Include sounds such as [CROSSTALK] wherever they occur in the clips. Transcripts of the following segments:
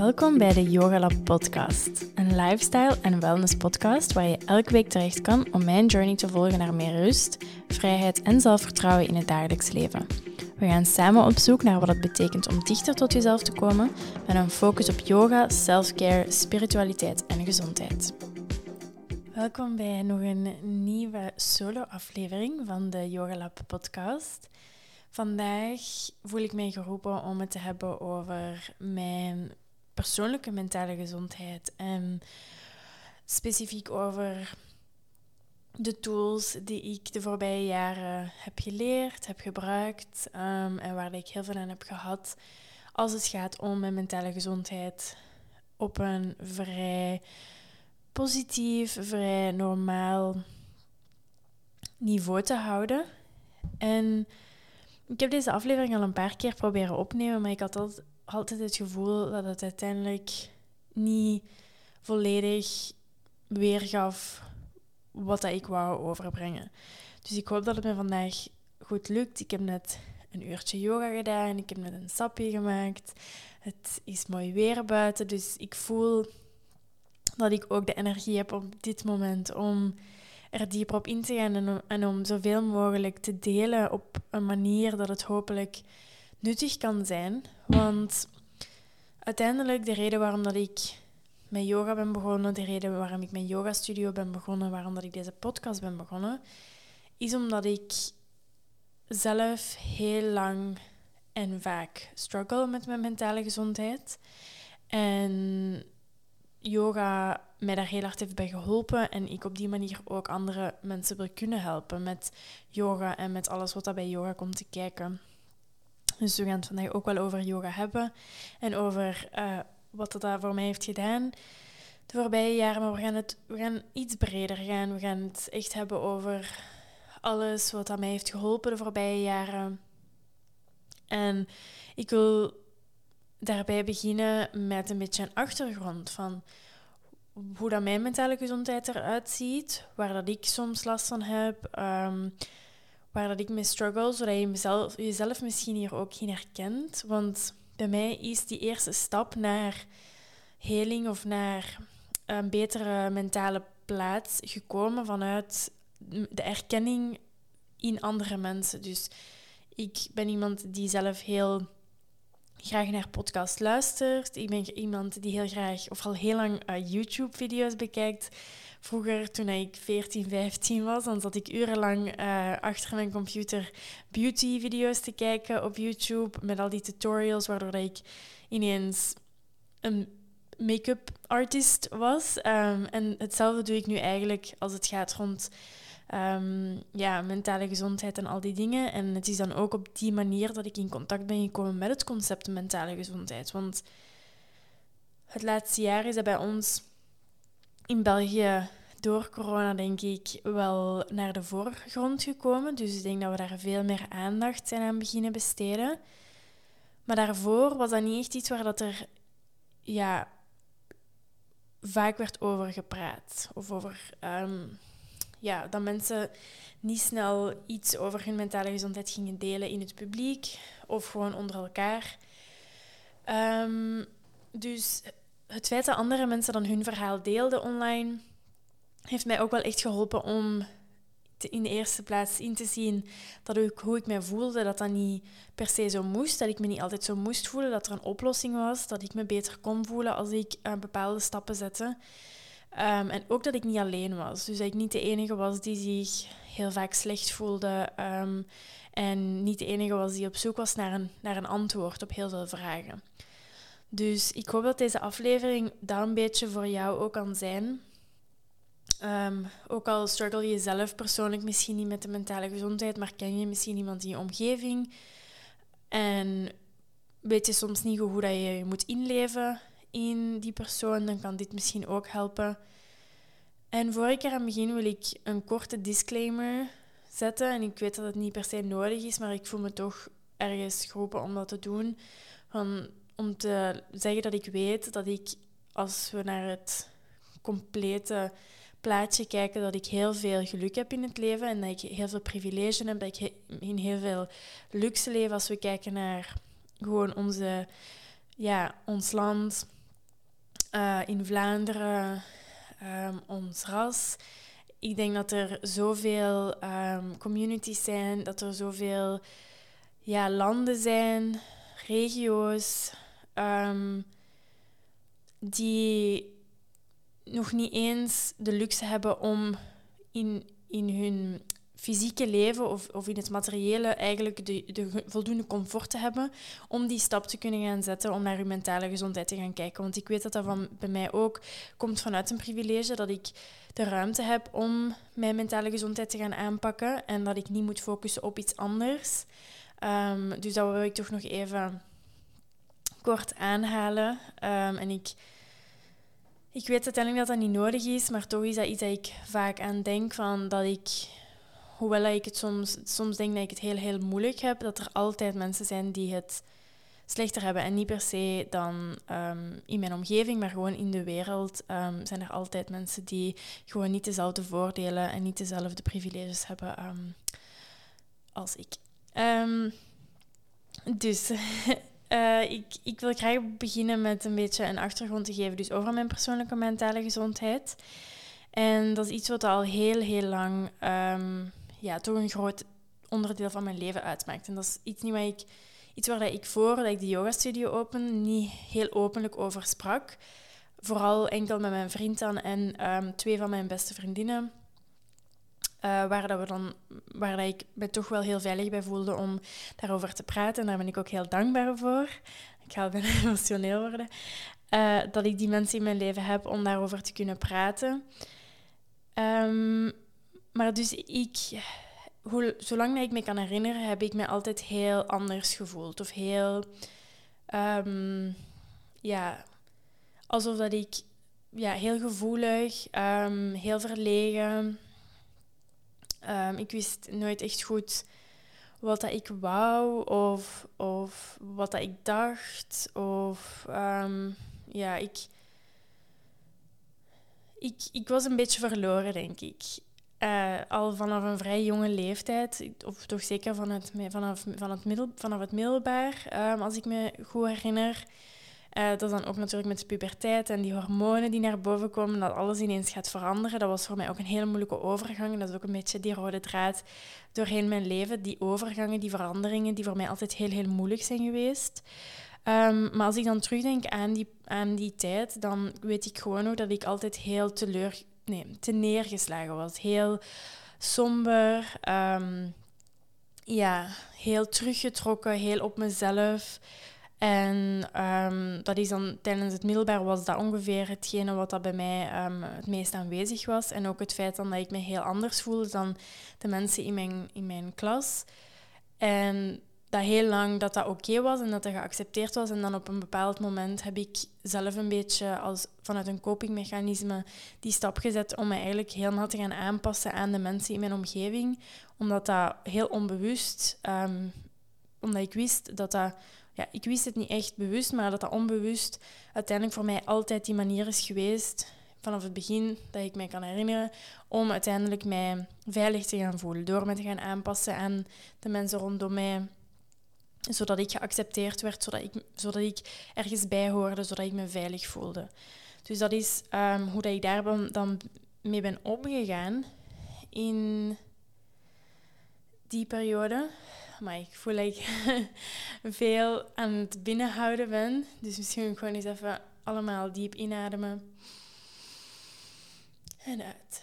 Welkom bij de Yoga Lab podcast, een lifestyle en wellness podcast waar je elke week terecht kan om mijn journey te volgen naar meer rust, vrijheid en zelfvertrouwen in het dagelijks leven. We gaan samen op zoek naar wat het betekent om dichter tot jezelf te komen met een focus op yoga, self-care, spiritualiteit en gezondheid. Welkom bij nog een nieuwe solo-aflevering van de Yoga Lab podcast. Vandaag voel ik mij geroepen om het te hebben over mijn persoonlijke mentale gezondheid en specifiek over de tools die ik de voorbije jaren heb geleerd, heb gebruikt um, en waar ik heel veel aan heb gehad als het gaat om mijn mentale gezondheid op een vrij positief, vrij normaal niveau te houden. En ik heb deze aflevering al een paar keer proberen opnemen, maar ik had altijd, altijd het gevoel dat het uiteindelijk niet volledig weergaf wat dat ik wou overbrengen. Dus ik hoop dat het me vandaag goed lukt. Ik heb net een uurtje yoga gedaan, ik heb net een sapje gemaakt. Het is mooi weer buiten, dus ik voel dat ik ook de energie heb op dit moment om er dieper op in te gaan en om, en om zoveel mogelijk te delen op een manier dat het hopelijk nuttig kan zijn. Want uiteindelijk de reden waarom dat ik met yoga ben begonnen, de reden waarom ik mijn yoga studio ben begonnen, waarom dat ik deze podcast ben begonnen, is omdat ik zelf heel lang en vaak struggle met mijn mentale gezondheid. En yoga mij daar heel hard heeft bij geholpen en ik op die manier ook andere mensen wil kunnen helpen met yoga en met alles wat er bij yoga komt te kijken. Dus we gaan het vandaag ook wel over yoga hebben en over uh, wat dat voor mij heeft gedaan de voorbije jaren. Maar we gaan, het, we gaan iets breder gaan. We gaan het echt hebben over alles wat aan mij heeft geholpen de voorbije jaren. En ik wil daarbij beginnen met een beetje een achtergrond van hoe dat mijn mentale gezondheid eruit ziet, waar dat ik soms last van heb, ehm, waar dat ik mee struggle, zodat je jezelf misschien hier ook in herkent. Want bij mij is die eerste stap naar heling of naar een betere mentale plaats gekomen vanuit de erkenning in andere mensen. Dus ik ben iemand die zelf heel graag naar podcast luistert. Ik ben iemand die heel graag, of al heel lang, uh, YouTube-video's bekijkt. Vroeger, toen ik 14, 15 was, dan zat ik urenlang uh, achter mijn computer beauty-video's te kijken op YouTube. Met al die tutorials, waardoor ik ineens een make-up artist was. Um, en hetzelfde doe ik nu eigenlijk als het gaat rond um, ja, mentale gezondheid en al die dingen. En het is dan ook op die manier dat ik in contact ben gekomen met het concept mentale gezondheid. Want het laatste jaar is dat bij ons in België door corona, denk ik, wel naar de voorgrond gekomen. Dus ik denk dat we daar veel meer aandacht zijn aan beginnen besteden. Maar daarvoor was dat niet echt iets waar dat er ja, vaak werd over gepraat. Of over um, ja, dat mensen niet snel iets over hun mentale gezondheid gingen delen in het publiek of gewoon onder elkaar. Um, dus het feit dat andere mensen dan hun verhaal deelden online, heeft mij ook wel echt geholpen om in de eerste plaats in te zien dat ik, hoe ik mij voelde, dat dat niet per se zo moest, dat ik me niet altijd zo moest voelen, dat er een oplossing was, dat ik me beter kon voelen als ik uh, bepaalde stappen zette. Um, en ook dat ik niet alleen was. Dus dat ik niet de enige was die zich heel vaak slecht voelde. Um, en niet de enige was die op zoek was naar een, naar een antwoord op heel veel vragen. Dus ik hoop dat deze aflevering daar een beetje voor jou ook kan zijn. Um, ook al struggle je zelf persoonlijk misschien niet met de mentale gezondheid, maar ken je misschien iemand in je omgeving. En weet je soms niet hoe dat je je moet inleven in die persoon, dan kan dit misschien ook helpen. En voor ik eraan begin wil ik een korte disclaimer zetten. En ik weet dat het niet per se nodig is, maar ik voel me toch ergens geroepen om dat te doen. Van, om te zeggen dat ik weet dat ik, als we naar het complete plaatje kijken, dat ik heel veel geluk heb in het leven en dat ik heel veel privilege heb, dat ik in heel veel luxe leef als we kijken naar gewoon onze, ja, ons land, uh, in Vlaanderen, um, ons ras. Ik denk dat er zoveel um, communities zijn, dat er zoveel ja, landen zijn, regio's, um, die nog niet eens de luxe hebben om in, in hun fysieke leven of, of in het materiële eigenlijk de, de voldoende comfort te hebben om die stap te kunnen gaan zetten om naar uw mentale gezondheid te gaan kijken. Want ik weet dat dat van, bij mij ook komt vanuit een privilege dat ik de ruimte heb om mijn mentale gezondheid te gaan aanpakken en dat ik niet moet focussen op iets anders. Um, dus dat wil ik toch nog even kort aanhalen. Um, en ik, ik weet uiteindelijk dat dat niet nodig is, maar toch is dat iets dat ik vaak aan denk van dat ik hoewel ik het soms, soms denk dat ik het heel, heel moeilijk heb, dat er altijd mensen zijn die het slechter hebben. En niet per se dan ehm, in mijn omgeving, maar gewoon in de wereld um, zijn er altijd mensen die gewoon niet dezelfde voordelen en niet dezelfde privileges hebben ehm, als ik. dus [LAUGHS] uh, ik, ik wil graag beginnen met een beetje een achtergrond te geven dus over mijn persoonlijke mentale gezondheid. En dat is iets wat al heel, heel lang ja, toch een groot onderdeel van mijn leven uitmaakt. En dat is iets, niet waar ik, iets waar ik voordat ik de yoga-studio open niet heel openlijk over sprak. Vooral enkel met mijn vriend dan en ehm, twee van mijn beste vriendinnen. Uh, waar, dat we dan, waar dat ik me toch wel heel veilig bij voelde om daarover te praten. En daar ben ik ook heel dankbaar voor. Ik ga bijna [LAUGHS] emotioneel worden. Uh, dat ik die mensen in mijn leven heb om daarover te kunnen praten. Um, maar dus ik, hoe, zolang ik me kan herinneren, heb ik me altijd heel anders gevoeld. Of heel, um, ja, alsof dat ik ja, heel gevoelig, um, heel verlegen. Um, ik wist nooit echt goed wat dat ik wou of, of wat dat ik dacht. Of ja, ik, ik, ik was een beetje verloren, denk ik. Uh, al vanaf een vrij jonge leeftijd, of toch zeker van het, vanaf, van het, middel, vanaf het middelbaar, um, als ik me goed herinner. Uh, dat dan ook natuurlijk met de puberteit en die hormonen die naar boven komen, dat alles ineens gaat veranderen. Dat was voor mij ook een hele moeilijke overgang. En dat is ook een beetje die rode draad doorheen mijn leven. Die overgangen, die veranderingen, die voor mij altijd heel, heel moeilijk zijn geweest. Um, maar als ik dan terugdenk aan die, aan die tijd, dan weet ik gewoon ook dat ik altijd heel teleur, nee, neergeslagen was. Heel somber, ehm, ja, heel teruggetrokken, heel op mezelf. En um, dat is dan tijdens het middelbaar was dat ongeveer hetgene wat dat bij mij um, het meest aanwezig was. En ook het feit dan dat ik me heel anders voelde dan de mensen in mijn, in mijn klas. En dat heel lang dat dat oké was en dat dat geaccepteerd was. En dan op een bepaald moment heb ik zelf een beetje als, vanuit een copingmechanisme die stap gezet om me eigenlijk helemaal te gaan aanpassen aan de mensen in mijn omgeving. Omdat dat heel onbewust, um, omdat ik wist dat dat, ja, ik wist het niet echt bewust, maar dat dat onbewust uiteindelijk voor mij altijd die manier is geweest vanaf het begin dat ik mij kan herinneren, om uiteindelijk mij veilig te gaan voelen. Door me te gaan aanpassen aan de mensen rondom mij, zodat ik geaccepteerd werd, zodat ik, zodat ik ergens bij hoorde, zodat ik me veilig voelde. Dus dat is um, hoe dat ik daar dan mee ben omgegaan in die periode. Maar ik voel dat ik [LAUGHS] veel aan het binnenhouden ben. Dus misschien gewoon eens even allemaal diep inademen. En uit.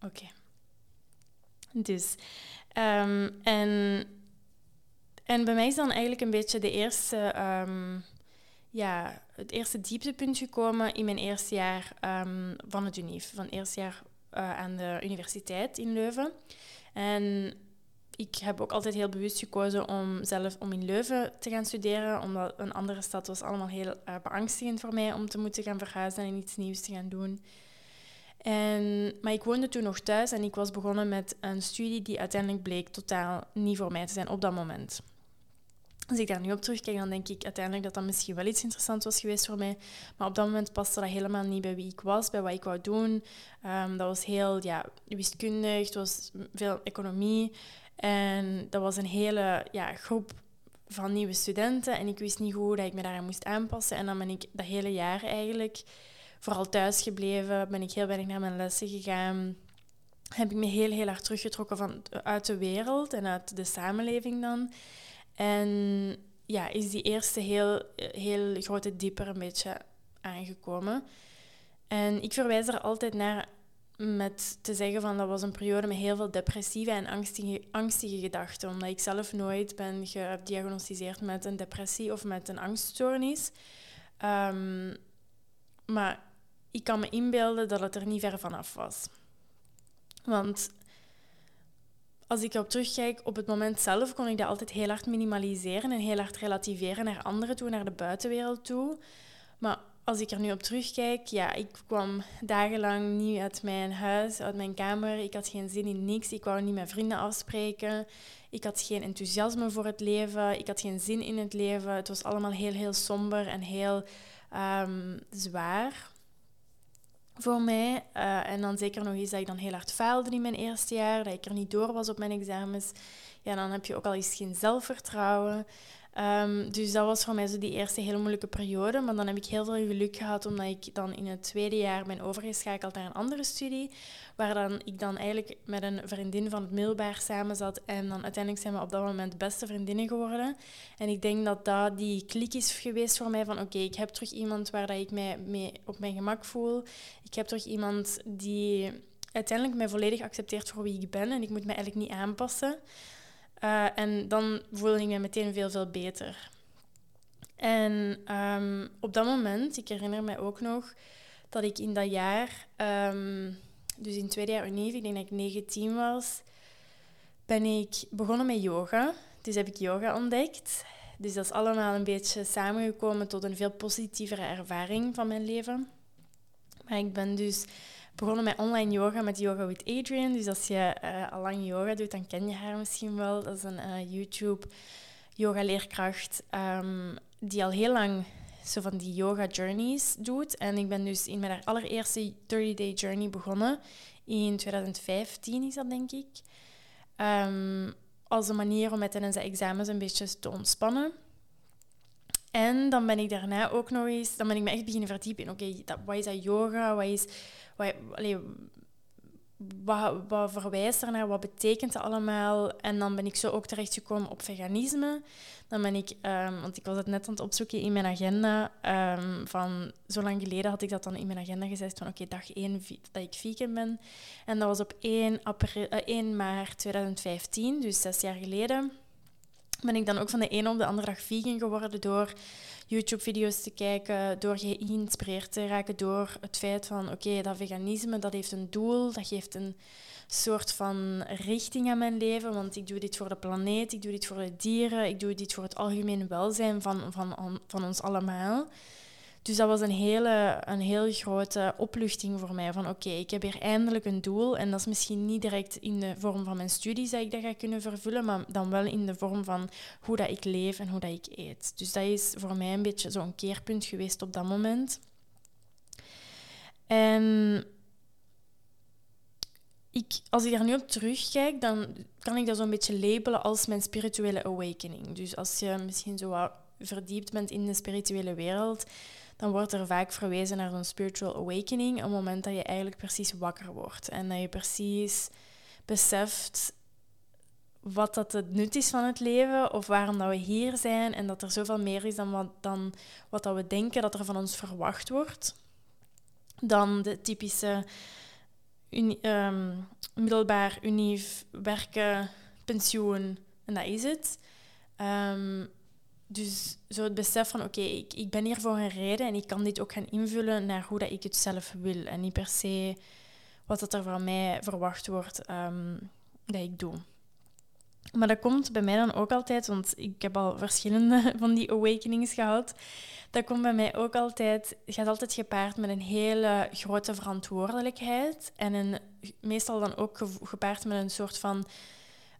Oké. Dus, um, en en bij mij is dan eigenlijk een beetje de eerste, um, ja, het eerste dieptepunt gekomen in mijn eerste jaar um, van het UNIF, van het eerste jaar uh, aan de universiteit in Leuven. En ik heb ook altijd heel bewust gekozen om zelf om in Leuven te gaan studeren, omdat een andere stad was allemaal heel uh, beangstigend voor mij om te moeten gaan verhuizen en iets nieuws te gaan doen. En, maar ik woonde toen nog thuis en ik was begonnen met een studie die uiteindelijk bleek totaal niet voor mij te zijn op dat moment. Als ik daar nu op terugkijk, dan denk ik uiteindelijk dat dat misschien wel iets interessants was geweest voor mij. Maar op dat moment paste dat helemaal niet bij wie ik was, bij wat ik wou doen. Um, dat was heel ja, wiskundig, het was veel economie. En dat was een hele ja, groep van nieuwe studenten en ik wist niet hoe dat ik me daaraan moest aanpassen. En dan ben ik dat hele jaar eigenlijk vooral thuis gebleven, ben ik heel weinig naar mijn lessen gegaan. Heb ik me heel, heel hard teruggetrokken van, uit de wereld en uit de samenleving dan. En ja, is die eerste heel, heel grote dieper een beetje aangekomen. En ik verwijs er altijd naar met te zeggen van dat was een periode met heel veel depressieve en angstige, angstige gedachten. Omdat ik zelf nooit ben gediagnosticeerd met een depressie of met een angststoornis. Um, maar ik kan me inbeelden dat het er niet ver vanaf was. Want als ik erop terugkijk, op het moment zelf kon ik dat altijd heel hard minimaliseren en heel hard relativeren naar anderen toe, naar de buitenwereld toe. Maar als ik er nu op terugkijk, ja, ik kwam dagenlang niet uit mijn huis, uit mijn kamer. Ik had geen zin in niks. Ik wou niet met vrienden afspreken. Ik had geen enthousiasme voor het leven. Ik had geen zin in het leven. Het was allemaal heel, heel somber en heel um, zwaar voor mij. Uh, en dan zeker nog eens dat ik dan heel hard faalde in mijn eerste jaar, dat ik er niet door was op mijn examens. Ja, dan heb je ook al eens geen zelfvertrouwen. Um, dus dat was voor mij zo die eerste hele moeilijke periode. Maar dan heb ik heel veel geluk gehad, omdat ik dan in het tweede jaar ben overgeschakeld naar een andere studie. Waar dan, ik dan eigenlijk met een vriendin van het middelbaar samen zat. En dan uiteindelijk zijn we op dat moment beste vriendinnen geworden. En ik denk dat dat die klik is geweest voor mij van oké, ik heb terug iemand waar dat ik mij mee op mijn gemak voel. Ik heb terug iemand die uiteindelijk mij volledig accepteert voor wie ik ben. En ik moet me eigenlijk niet aanpassen. Uh, en dan voelde ik me meteen veel, veel beter. En um, op dat moment, ik herinner me ook nog dat ik in dat jaar, um, dus in het tweede jaar unief, ik denk dat ik 19 was, ben ik begonnen met yoga. Dus heb ik yoga ontdekt. Dus dat is allemaal een beetje samengekomen tot een veel positievere ervaring van mijn leven. Maar ik ben dus begonnen met online yoga, met Yoga with Adrian. Dus als je uh, al lang yoga doet, dan ken je haar misschien wel. Dat is een uh, YouTube yoga-leerkracht um, die al heel lang zo van die yoga journeys doet. En ik ben dus in mijn allereerste 30-day journey begonnen. In 2015 is dat, denk ik. Um, als een manier om met tijdens de examens een beetje te ontspannen. En dan ben ik daarna ook nog eens, dan ben ik me echt beginnen verdiepen in, oké, wat is dat yoga? Wat is, wat, allee, wat, wat verwijst er naar? Wat betekent het allemaal? En dan ben ik zo ook terechtgekomen op veganisme. Dan ben ik, um, want ik was het net aan het opzoeken in mijn agenda. Um, van zo lang geleden had ik dat dan in mijn agenda gezet van oké, dag 1 dat ik vegan ben. En dat was op 1, april, uh, 1 maart 2015, dus zes jaar geleden ben ik dan ook van de ene op de andere dag vegan geworden door YouTube-video's te kijken, door geïnspireerd te raken door het feit van oké, dat veganisme dat heeft een doel, dat geeft een soort van richting aan mijn leven, want ik doe dit voor de planeet, ik doe dit voor de dieren, ik doe dit voor het algemeen welzijn van, van, van ons allemaal. Dus dat was een hele, een heel grote opluchting voor mij. Van oké, ik heb hier eindelijk een doel. En dat is misschien niet direct in de vorm van mijn studies dat ik dat ga kunnen vervullen, maar dan wel in de vorm van hoe dat ik leef en hoe dat ik eet. Dus dat is voor mij een beetje zo'n keerpunt geweest op dat moment. En ik, als ik daar nu op terugkijk, dan kan ik dat zo'n beetje labelen als mijn spirituele awakening. Dus als je misschien zo wat verdiept bent in de spirituele wereld, dan wordt er vaak verwezen naar een spiritual awakening, een moment dat je eigenlijk precies wakker wordt en dat je precies beseft wat dat het nut is van het leven of waarom dat we hier zijn en dat er zoveel meer is dan wat, dan wat dat we denken dat er van ons verwacht wordt. Dan de typische um, middelbaar unief werken, pensioen en dat is het. Um, dus zo het besef van, oké, ik, ik ben hier voor een reden en ik kan dit ook gaan invullen naar hoe dat ik het zelf wil. En niet per se wat dat er van mij verwacht wordt um, dat ik doe. Maar dat komt bij mij dan ook altijd, want ik heb al verschillende [LAUGHS] van die awakenings gehad. Dat komt bij mij ook altijd, gaat altijd gepaard met een hele grote verantwoordelijkheid. En een, meestal dan ook gepaard met een soort van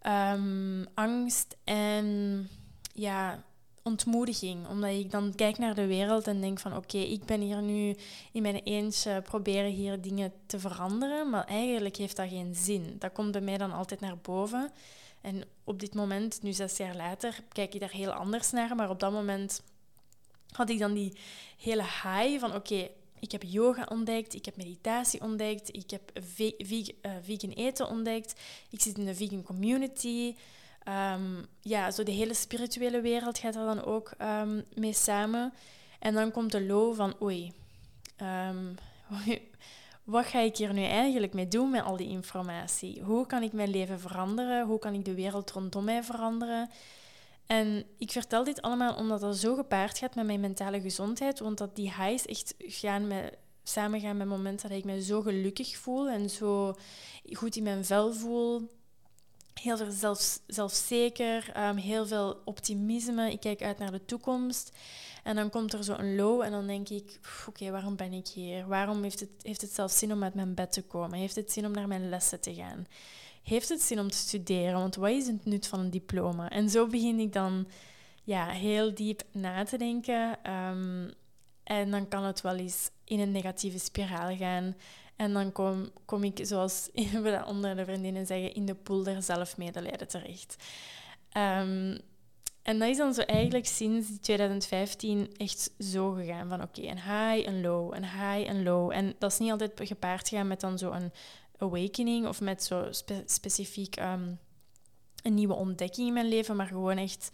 um, angst en ja, ontmoediging. Omdat ik dan kijk naar de wereld en denk van oké, ik ben hier nu in mijn eentje proberen hier dingen te veranderen. Maar eigenlijk heeft dat geen zin. Dat komt bij mij dan altijd naar boven. En op dit moment, nu zes jaar later, kijk ik daar heel anders naar. Maar op dat moment had ik dan die hele high van oké, ik heb yoga ontdekt, ik heb meditatie ontdekt, ik heb eh, vegan eten ontdekt, ik zit in de vegan community. Um, ja, zo de hele spirituele wereld gaat er dan ook um, mee samen. En dan komt de low van oei, um, [LAUGHS] wat ga ik hier nu eigenlijk mee doen met al die informatie? Hoe kan ik mijn leven veranderen? Hoe kan ik de wereld rondom mij veranderen? En ik vertel dit allemaal omdat dat zo gepaard gaat met mijn mentale gezondheid. Want dat die highs echt gaan met, samengaan met momenten dat ik me zo gelukkig voel en zo goed in mijn vel voel. Heel veel zelf, zelfzeker, um, heel veel optimisme. Ik kijk uit naar de toekomst. En dan komt er zo een low en dan denk ik, oké, waarom ben ik hier? Waarom heeft het, heeft het zelfs zin om uit mijn bed te komen? Heeft het zin om naar mijn lessen te gaan? heeft het zin om te studeren? Want wat is het nut van een diploma? En zo begin ik dan ja, heel diep na te denken. Ehm, en dan kan het wel eens in een negatieve spiraal gaan. En dan kom, kom ik, zoals [LAUGHS] we onder de vriendinnen zeggen, in de pool der zelfmedelijden terecht. Um, en dat is dan zo eigenlijk sinds 2015 echt zo gegaan. Van oké, een high, een low, een high, een low. En dat is niet altijd gepaard gegaan met dan zo een awakening of met zo specifiek um, een nieuwe ontdekking in mijn leven, maar gewoon echt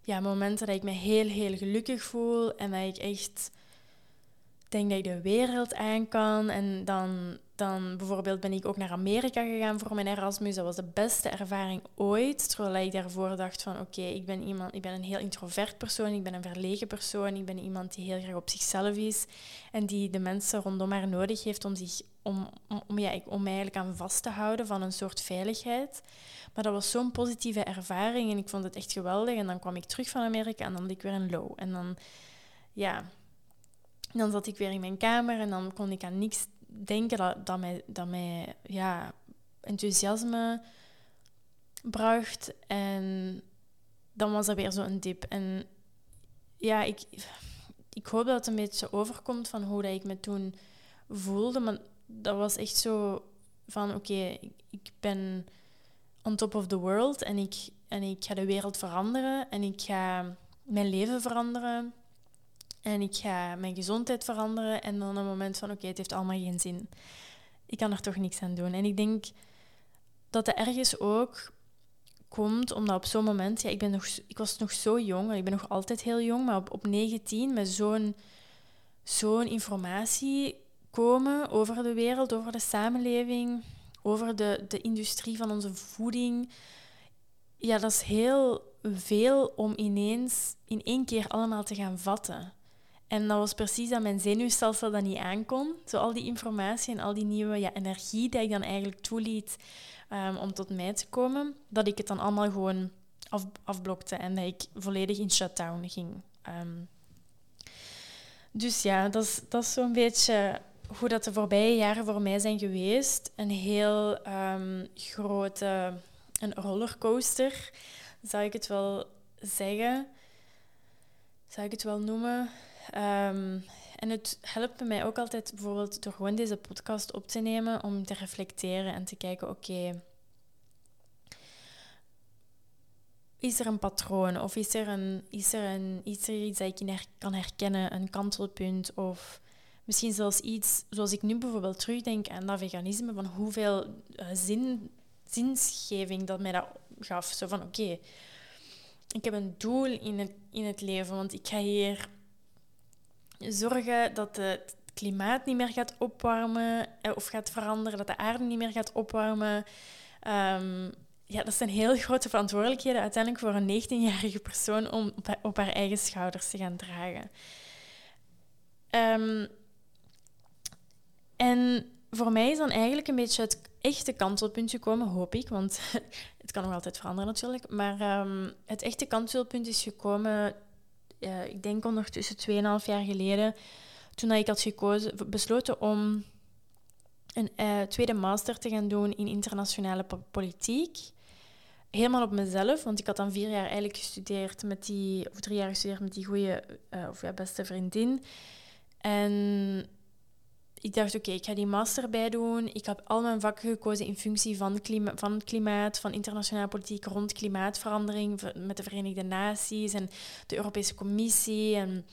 ja, momenten dat ik me heel, heel gelukkig voel en dat ik echt denk dat ik de wereld aan kan. En dan, dan bijvoorbeeld ben ik ook naar Amerika gegaan voor mijn Erasmus. Dat was de beste ervaring ooit. Terwijl ik daarvoor dacht van oké, ik ben iemand, ik ben een heel introvert persoon, ik ben een verlegen persoon, ik ben iemand die heel graag op zichzelf is en die de mensen rondom haar nodig heeft om zich om, om, ja, om mij eigenlijk aan vast te houden van een soort veiligheid. Maar dat was zo'n positieve ervaring en ik vond het echt geweldig. En dan kwam ik terug van Amerika en dan had ik weer een low. En dan, ja, dan zat ik weer in mijn kamer en dan kon ik aan niks denken dat, dat mij, dat mij ja, enthousiasme bracht. En dan was er weer zo'n dip. En ja, ik, ik hoop dat het een beetje overkomt van hoe dat ik me toen voelde. Maar dat was echt zo van oké, ik ben on top of the world en ik, en ik ga de wereld veranderen en ik ga mijn leven veranderen en ik ga mijn gezondheid veranderen en dan een moment van oké, het heeft allemaal geen zin. Ik kan er toch niks aan doen. En ik denk dat er ergens ook komt omdat op zo'n moment, ja, ik, ben nog, ik was nog zo jong, ik ben nog altijd heel jong, maar op, op 19 met zo'n zo'n informatie komen over de wereld, over de samenleving, over de, de industrie van onze voeding. Ja, dat is heel veel om ineens in één keer allemaal te gaan vatten. En dat was precies dat mijn zenuwstelsel dat niet aankon. Zo al die informatie en al die nieuwe ja, energie die ik dan eigenlijk toeliet um, om tot mij te komen, dat ik het dan allemaal gewoon af, afblokte en dat ik volledig in shutdown ging. Um, dus ja, dat is, dat is zo'n beetje hoe dat de voorbije jaren voor mij zijn geweest. Een heel um, grote een rollercoaster, zou ik het wel zeggen. Zou ik het wel noemen. Um, en het helpt mij ook altijd bijvoorbeeld door gewoon deze podcast op te nemen om te reflecteren en te kijken, oké, is er een patroon of is er, een, is, er een, is er iets dat ik kan herkennen, een kantelpunt of misschien zelfs iets zoals ik nu bijvoorbeeld terugdenk aan dat veganisme, van hoeveel uh, zin, zinsgeving dat mij dat gaf. Zo van oké, ik heb een doel in het, in het leven, want ik ga hier zorgen dat het klimaat niet meer gaat opwarmen eh, of gaat veranderen, dat de aarde niet meer gaat opwarmen. Um, ja, dat zijn heel grote verantwoordelijkheden uiteindelijk voor een 19-jarige persoon om op haar eigen schouders te gaan dragen. Um, en voor mij is dan eigenlijk een beetje het echte kantelpunt gekomen, hoop ik, want [LAUGHS] het kan nog altijd veranderen natuurlijk. Maar um, het echte kantelpunt is gekomen, uh, ik denk ondertussen 2,5 jaar geleden, toen ik had gekozen, besloten om een uh, tweede master te gaan doen in internationale politiek. Helemaal op mezelf, want ik had dan vier jaar eigenlijk gestudeerd met die, of drie jaar gestudeerd met die goede, uh, of ja, beste vriendin. En ik dacht, oké, ik ga die master bij doen. Ik heb al mijn vakken gekozen in functie van, klima van het klimaat, van internationale politiek rond klimaatverandering met de Verenigde Naties en de Europese Commissie en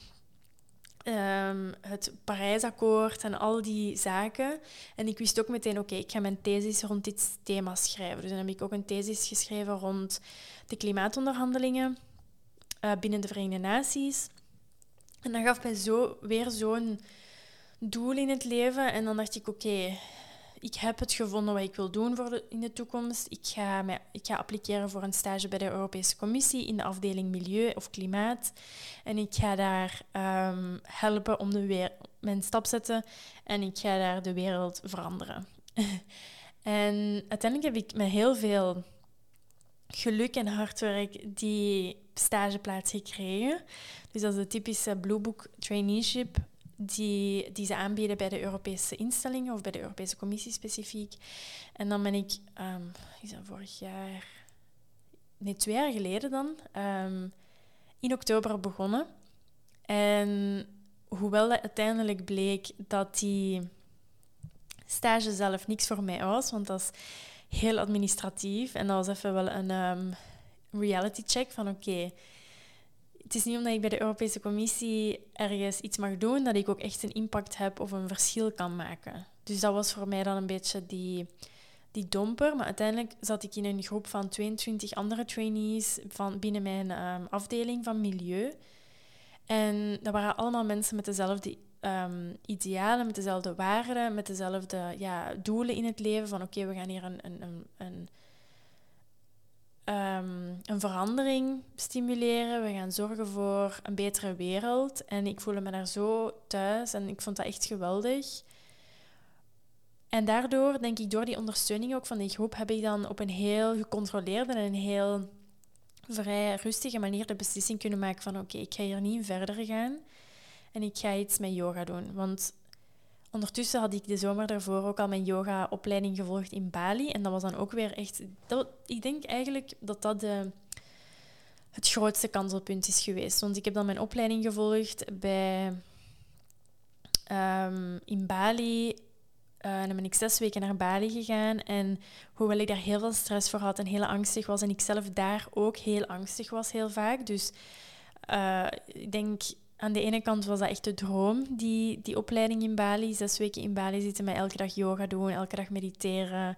um, het Parijsakkoord en al die zaken. En ik wist ook meteen, oké, ik ga mijn thesis rond dit thema schrijven. Dus dan heb ik ook een thesis geschreven rond de klimaatonderhandelingen uh, binnen de Verenigde Naties. En dat gaf mij zo, weer zo'n doel in het leven. En dan dacht ik, oké, ik heb het gevonden wat ik wil doen voor de, in de toekomst. Ik ga, ik ga appliceren voor een stage bij de Europese Commissie in de afdeling Milieu of Klimaat. En ik ga daar um, helpen om de weer, mijn stap te zetten en ik ga daar de wereld veranderen. [LAUGHS] en uiteindelijk heb ik met heel veel geluk en hard werk die stageplaats gekregen. Dus dat is de typische Blue Book traineeship die, die ze aanbieden bij de Europese instellingen of bij de Europese Commissie specifiek. En dan ben ik, um, is vorig jaar, nee, twee jaar geleden dan, um, in oktober begonnen. En hoewel dat uiteindelijk bleek dat die stage zelf niks voor mij was, want dat is heel administratief en dat was even wel een um, reality check van oké, het is niet omdat ik bij de Europese Commissie ergens iets mag doen, dat ik ook echt een impact heb of een verschil kan maken. Dus dat was voor mij dan een beetje die, die domper. Maar uiteindelijk zat ik in een groep van 22 andere trainees van binnen mijn um, afdeling van milieu. En dat waren allemaal mensen met dezelfde um, idealen, met dezelfde waarden, met dezelfde ja, doelen in het leven. Van oké, we gaan hier een, een, een, een um, een verandering stimuleren. We gaan zorgen voor een betere wereld. En ik voelde me daar zo thuis en ik vond dat echt geweldig. En daardoor, denk ik, door die ondersteuning ook van die groep, heb ik dan op een heel gecontroleerde en een heel vrij rustige manier de beslissing kunnen maken van oké, ik ga hier niet verder gaan en ik ga iets met yoga doen. Want Ondertussen had ik de zomer daarvoor ook al mijn yoga-opleiding gevolgd in Bali. En dat was dan ook weer echt... Dat, ik denk eigenlijk dat dat de, het grootste kantelpunt is geweest. Want ik heb dan mijn opleiding gevolgd bij, um, in Bali. Uh, dan ben ik zes weken naar Bali gegaan. En hoewel ik daar heel veel stress voor had en heel angstig was... en ik zelf daar ook heel angstig was, heel vaak. Dus uh, ik denk aan de ene kant was dat echt de droom, die, die opleiding in Bali. Zes weken in Bali zitten met elke dag yoga doen, elke dag mediteren.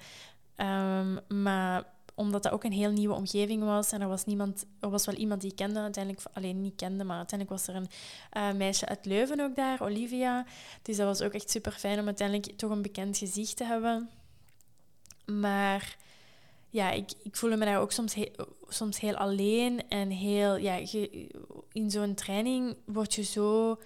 Um, maar omdat dat ook een heel nieuwe omgeving was en er was, niemand, er was wel iemand die ik kende, uiteindelijk alleen niet kende, maar uiteindelijk was er een uh, meisje uit Leuven ook daar, Olivia. Dus dat was ook echt super fijn om uiteindelijk toch een bekend gezicht te hebben. Maar ja, ik, ik voelde me daar ook soms heel, soms heel alleen en heel, ja, in zo'n training word je zo,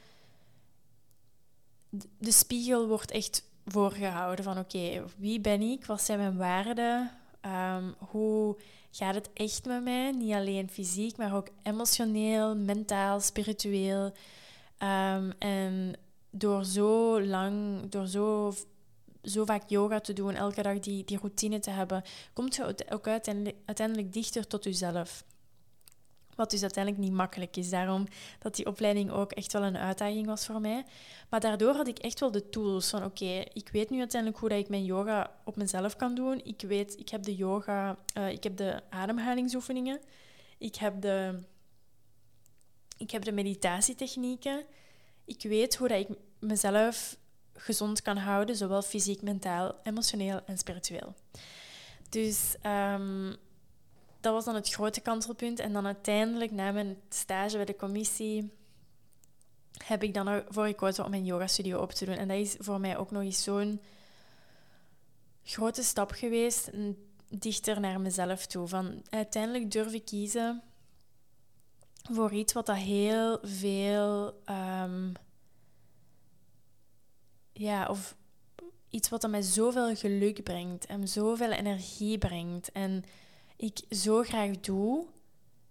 de spiegel wordt echt voorgehouden van oké, wie ben ik, wat zijn mijn waarden, um, hoe gaat het echt met mij, niet alleen fysiek, maar ook emotioneel, mentaal, spiritueel. Um, en door zo lang, door zo zo vaak yoga te doen, elke dag die, die routine te hebben, komt je ook uiteindelijk, uiteindelijk dichter tot jezelf. Wat dus uiteindelijk niet makkelijk is. Daarom dat die opleiding ook echt wel een uitdaging was voor mij. Maar daardoor had ik echt wel de tools van oké, ik weet nu uiteindelijk hoe dat ik mijn yoga op mezelf kan doen. Ik weet, ik heb de yoga, uh, ik heb de ademhalingsoefeningen. Ik heb de, ik heb de meditatietechnieken. Ik weet hoe dat ik mezelf gezond kan houden, zowel fysiek, mentaal, emotioneel en spiritueel. Dus um, dat was dan het grote kantelpunt. En dan uiteindelijk, na mijn stage bij de commissie, heb ik dan ervoor gekozen om mijn yoga-studio op te doen. En dat is voor mij ook nog eens zo'n grote stap geweest, dichter naar mezelf toe. Van uiteindelijk durf ik kiezen voor iets wat dat heel veel um, ja, of iets wat mij zoveel geluk brengt en zoveel energie brengt. En ik zo graag doe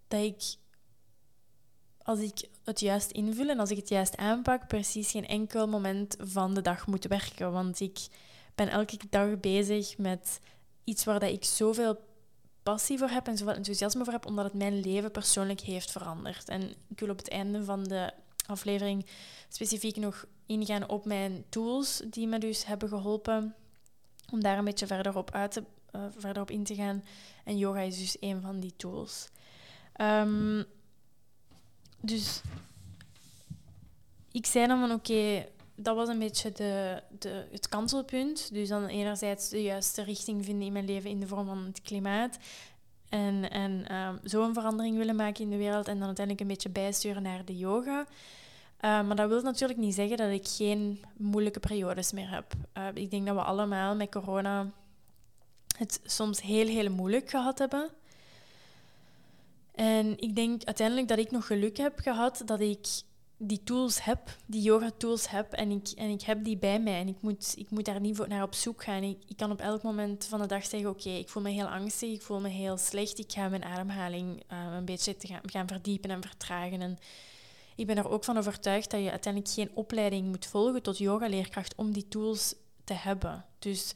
dat ik, als ik het juist invul en als ik het juist aanpak, precies geen enkel moment van de dag moet werken. Want ik ben elke dag bezig met iets waar dat ik zoveel passie voor heb en zoveel enthousiasme voor heb, omdat het mijn leven persoonlijk heeft veranderd. En ik wil op het einde van de aflevering specifiek nog ingaan op mijn tools die me dus hebben geholpen om daar een beetje verder op, uit te, uh, verder op in te gaan. En yoga is dus een van die tools. Um, dus ik zei dan van oké, dat was een beetje de, de, het kantelpunt. Dus dan enerzijds de juiste richting vinden in mijn leven in de vorm van het klimaat. En, en um, zo een verandering willen maken in de wereld. En dan uiteindelijk een beetje bijsturen naar de yoga. Uh, maar dat wil natuurlijk niet zeggen dat ik geen moeilijke periodes meer heb. Uh, ik denk dat we allemaal met corona het soms heel, heel moeilijk gehad hebben. En ik denk uiteindelijk dat ik nog geluk heb gehad dat ik die tools heb, die yoga-tools heb en ik, en ik heb die bij mij en ik moet, ik moet daar niet naar op zoek gaan. Ik, ik kan op elk moment van de dag zeggen, oké, ik voel me heel angstig, ik voel me heel slecht, ik ga mijn ademhaling uh, een beetje te gaan, gaan verdiepen en vertragen. En ik ben er ook van overtuigd dat je uiteindelijk geen opleiding moet volgen tot yogaleerkracht om die tools te hebben. Dus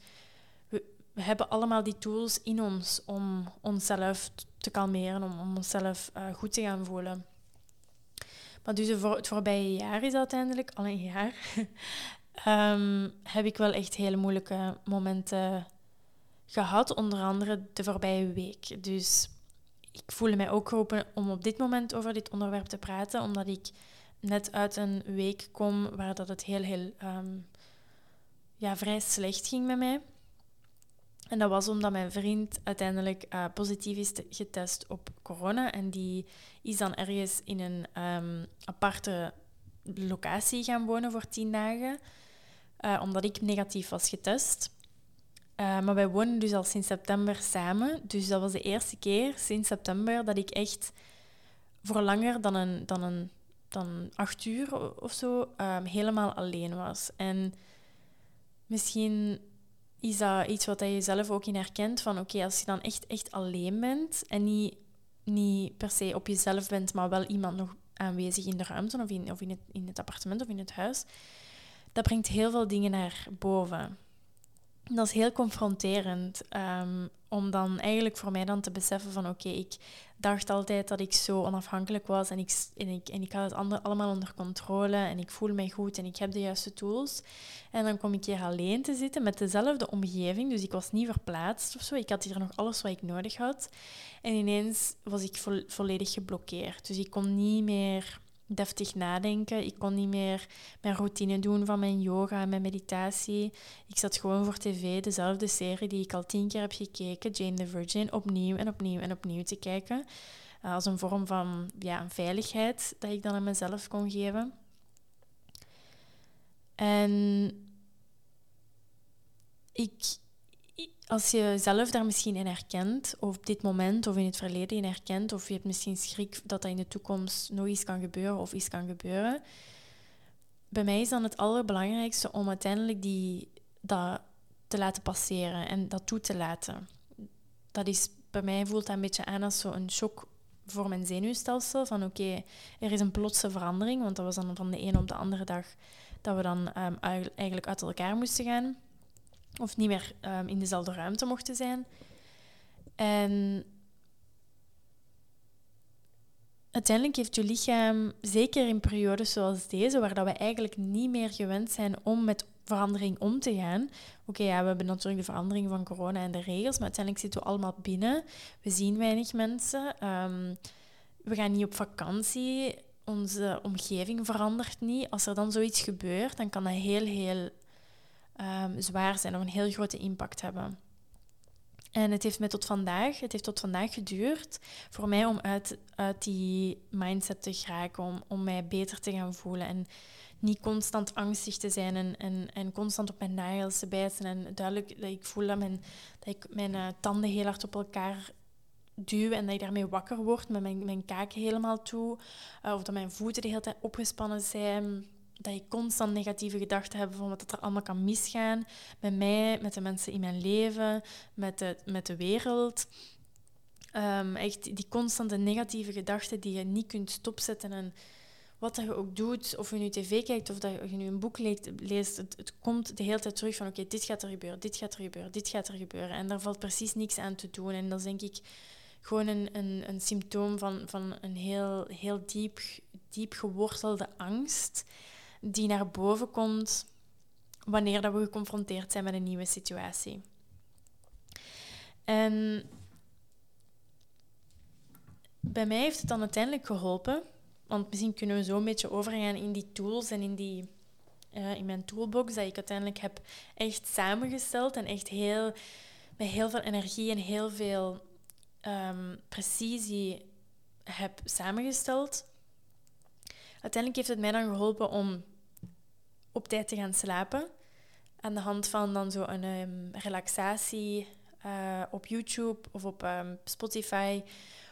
we, hebben allemaal die tools in ons om onszelf te kalmeren, om, om onszelf uh, goed te gaan voelen. Maar dus het voorbije jaar is uiteindelijk, al een jaar, um, [LAUGHS] heb ik wel echt hele moeilijke momenten gehad. Onder andere de voorbije week. Dus ik voelde mij ook geroepen om op dit moment over dit onderwerp te praten, omdat ik net uit een week kom waar dat het heel, heel um, ja, vrij slecht ging met mij. En dat was omdat mijn vriend uiteindelijk uh, positief is getest op corona. En die is dan ergens in een um, aparte locatie gaan wonen voor tien dagen. Uh, omdat ik negatief was getest. Uh, maar wij wonen dus al sinds september samen. Dus dat was de eerste keer sinds september dat ik echt voor langer dan een, dan een dan acht uur of zo um, helemaal alleen was. En misschien is dat iets wat je zelf ook in herkent. Van oké, als je dan echt, echt alleen bent en niet, niet per se op jezelf bent, maar wel iemand nog aanwezig in de ruimte of in, of in, het, het appartement of in het huis, dat brengt heel veel dingen naar boven. Dat is heel confronterend. Um, om dan eigenlijk voor mij dan te beseffen van oké, ik dacht altijd dat ik zo onafhankelijk was en ik, en ik, en ik had het allemaal onder controle en ik voel mij goed en ik heb de juiste tools. En dan kom ik hier alleen te zitten met dezelfde omgeving, dus ik was niet verplaatst of zo. Ik had hier nog alles wat ik nodig had. En ineens was ik volledig geblokkeerd. Dus ik kon niet meer deftig nadenken. Ik kon niet meer mijn routine doen van mijn yoga en mijn meditatie. Ik zat gewoon voor tv dezelfde serie die ik al tien keer heb gekeken, Jane the Virgin, opnieuw en opnieuw en opnieuw te kijken. Uh, als een vorm van ja, veiligheid dat ik dan aan mezelf kon geven. En ik, als je zelf daar misschien in herkent, of op dit moment of in het verleden in herkent, of je hebt misschien schrik dat dat in de toekomst nog iets kan gebeuren of iets kan gebeuren, bij mij is dan het allerbelangrijkste om uiteindelijk die, dat te laten passeren en dat toe te laten. Dat is, bij mij voelt dat een beetje aan als zo'n shock voor mijn zenuwstelsel. Van oké, er is een plotse verandering, want dat was dan van de ene op de andere dag dat we dan um, eigenlijk uit elkaar moesten gaan of niet meer um, in dezelfde ruimte mochten zijn. En uiteindelijk heeft je lichaam, zeker in periodes zoals deze, waar dat we eigenlijk niet meer gewend zijn om met verandering om te gaan. Oké, ja, we hebben natuurlijk de verandering van corona en de regels, maar uiteindelijk zitten we allemaal binnen. We zien weinig mensen. Um, we gaan niet op vakantie. Onze omgeving verandert niet. Als er dan zoiets gebeurt, dan kan dat heel, heel um, zwaar zijn of een heel grote impact hebben. En het heeft mij tot vandaag, het heeft tot vandaag geduurd voor mij om uit, uit die mindset te geraken, om, om mij beter te gaan voelen en niet constant angstig te zijn en, en, en constant op mijn nagels te bijten en duidelijk dat ik voel dat mijn, dat ik mijn uh, tanden heel hard op elkaar duw en dat ik daarmee wakker word met mijn, mijn kaken helemaal toe, uh, of dat mijn voeten de hele tijd opgespannen zijn dat ik constant negatieve gedachten heb van wat er allemaal kan misgaan met mij, met de mensen in mijn leven, met de, met de wereld. Um, echt die constante negatieve gedachten die je niet kunt stopzetten. En wat dat je ook doet, of je nu tv kijkt of dat je nu een boek leest, het, het komt de hele tijd terug van oké, dit gaat er gebeuren, dit gaat er gebeuren, dit gaat er gebeuren. En daar valt precies niks aan te doen. En dat is denk ik gewoon een, een, een symptoom van, van een heel, heel diep diep gewortelde angst die naar boven komt wanneer dat we geconfronteerd zijn met een nieuwe situatie. En bij mij heeft het dan uiteindelijk geholpen, want misschien kunnen we zo een beetje overgaan in die tools en in, die, uh, in mijn toolbox, dat ik uiteindelijk heb echt samengesteld en echt heel, met heel veel energie en heel veel um, precisie heb samengesteld. Uiteindelijk heeft het mij dan geholpen om op tijd te gaan slapen. Aan de hand van dan zo een um, relaxatie uh, op YouTube of op um, Spotify.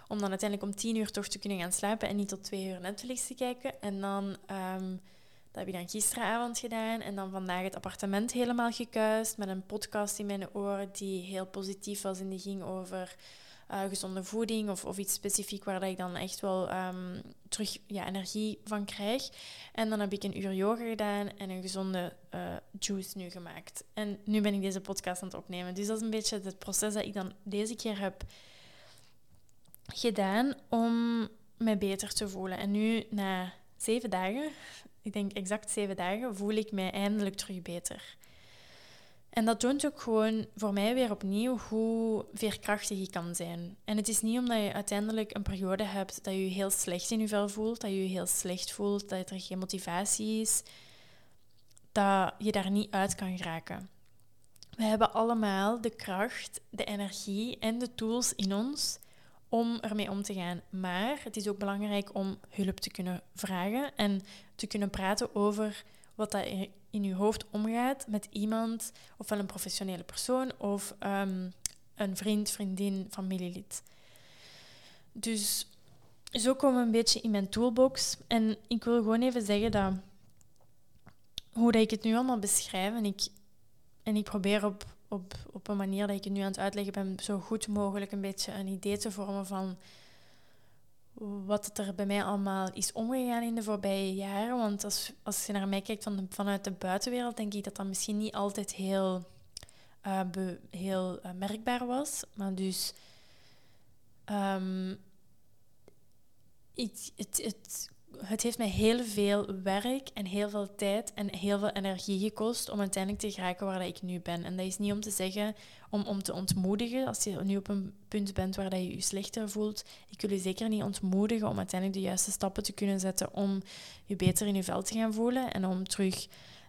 Om dan uiteindelijk om tien uur toch te kunnen gaan slapen en niet tot twee uur Netflix te kijken. En dan, um, dat heb ik dan gisteravond gedaan. En dan vandaag het appartement helemaal gekuist met een podcast in mijn oren die heel positief was en die ging over uh, gezonde voeding of, of iets specifiek waar dat ik dan echt wel um, terug ja, energie van krijg. En dan heb ik een uur yoga gedaan en een gezonde uh, juice nu gemaakt. En nu ben ik deze podcast aan het opnemen. Dus dat is een beetje het proces dat ik dan deze keer heb gedaan om me beter te voelen. En nu, na zeven dagen, ik denk exact zeven dagen, voel ik mij eindelijk terug beter. En dat toont ook gewoon voor mij weer opnieuw hoe veerkrachtig je kan zijn. En het is niet omdat je uiteindelijk een periode hebt dat je heel slecht in je vel voelt, dat je je heel slecht voelt, dat er geen motivatie is, dat je daar niet uit kan geraken. We hebben allemaal de kracht, de energie en de tools in ons om ermee om te gaan. Maar het is ook belangrijk om hulp te kunnen vragen en te kunnen praten over wat dat in je hoofd omgaat met iemand, ofwel een professionele persoon of um, een vriend, vriendin, familielid. Dus zo komen we een beetje in mijn toolbox. En ik wil gewoon even zeggen dat hoe dat ik het nu allemaal beschrijf, en ik, en ik probeer op, op, op een manier dat ik het nu aan het uitleggen ben, zo goed mogelijk een beetje een idee te vormen van wat er bij mij allemaal is omgegaan in de voorbije jaren. Want als, als je naar mij kijkt van vanuit de buitenwereld, denk ik dat dat misschien niet altijd heel, uh, heel uh, merkbaar was. Maar dus... Um, het, het, het het heeft mij heel veel werk en heel veel tijd en heel veel energie gekost om uiteindelijk te geraken waar ik nu ben. En dat is niet om te zeggen, om, om te ontmoedigen, als je nu op een punt bent waar je je slechter voelt. Ik wil je zeker niet ontmoedigen om uiteindelijk de juiste stappen te kunnen zetten om je beter in je vel te gaan voelen en om terug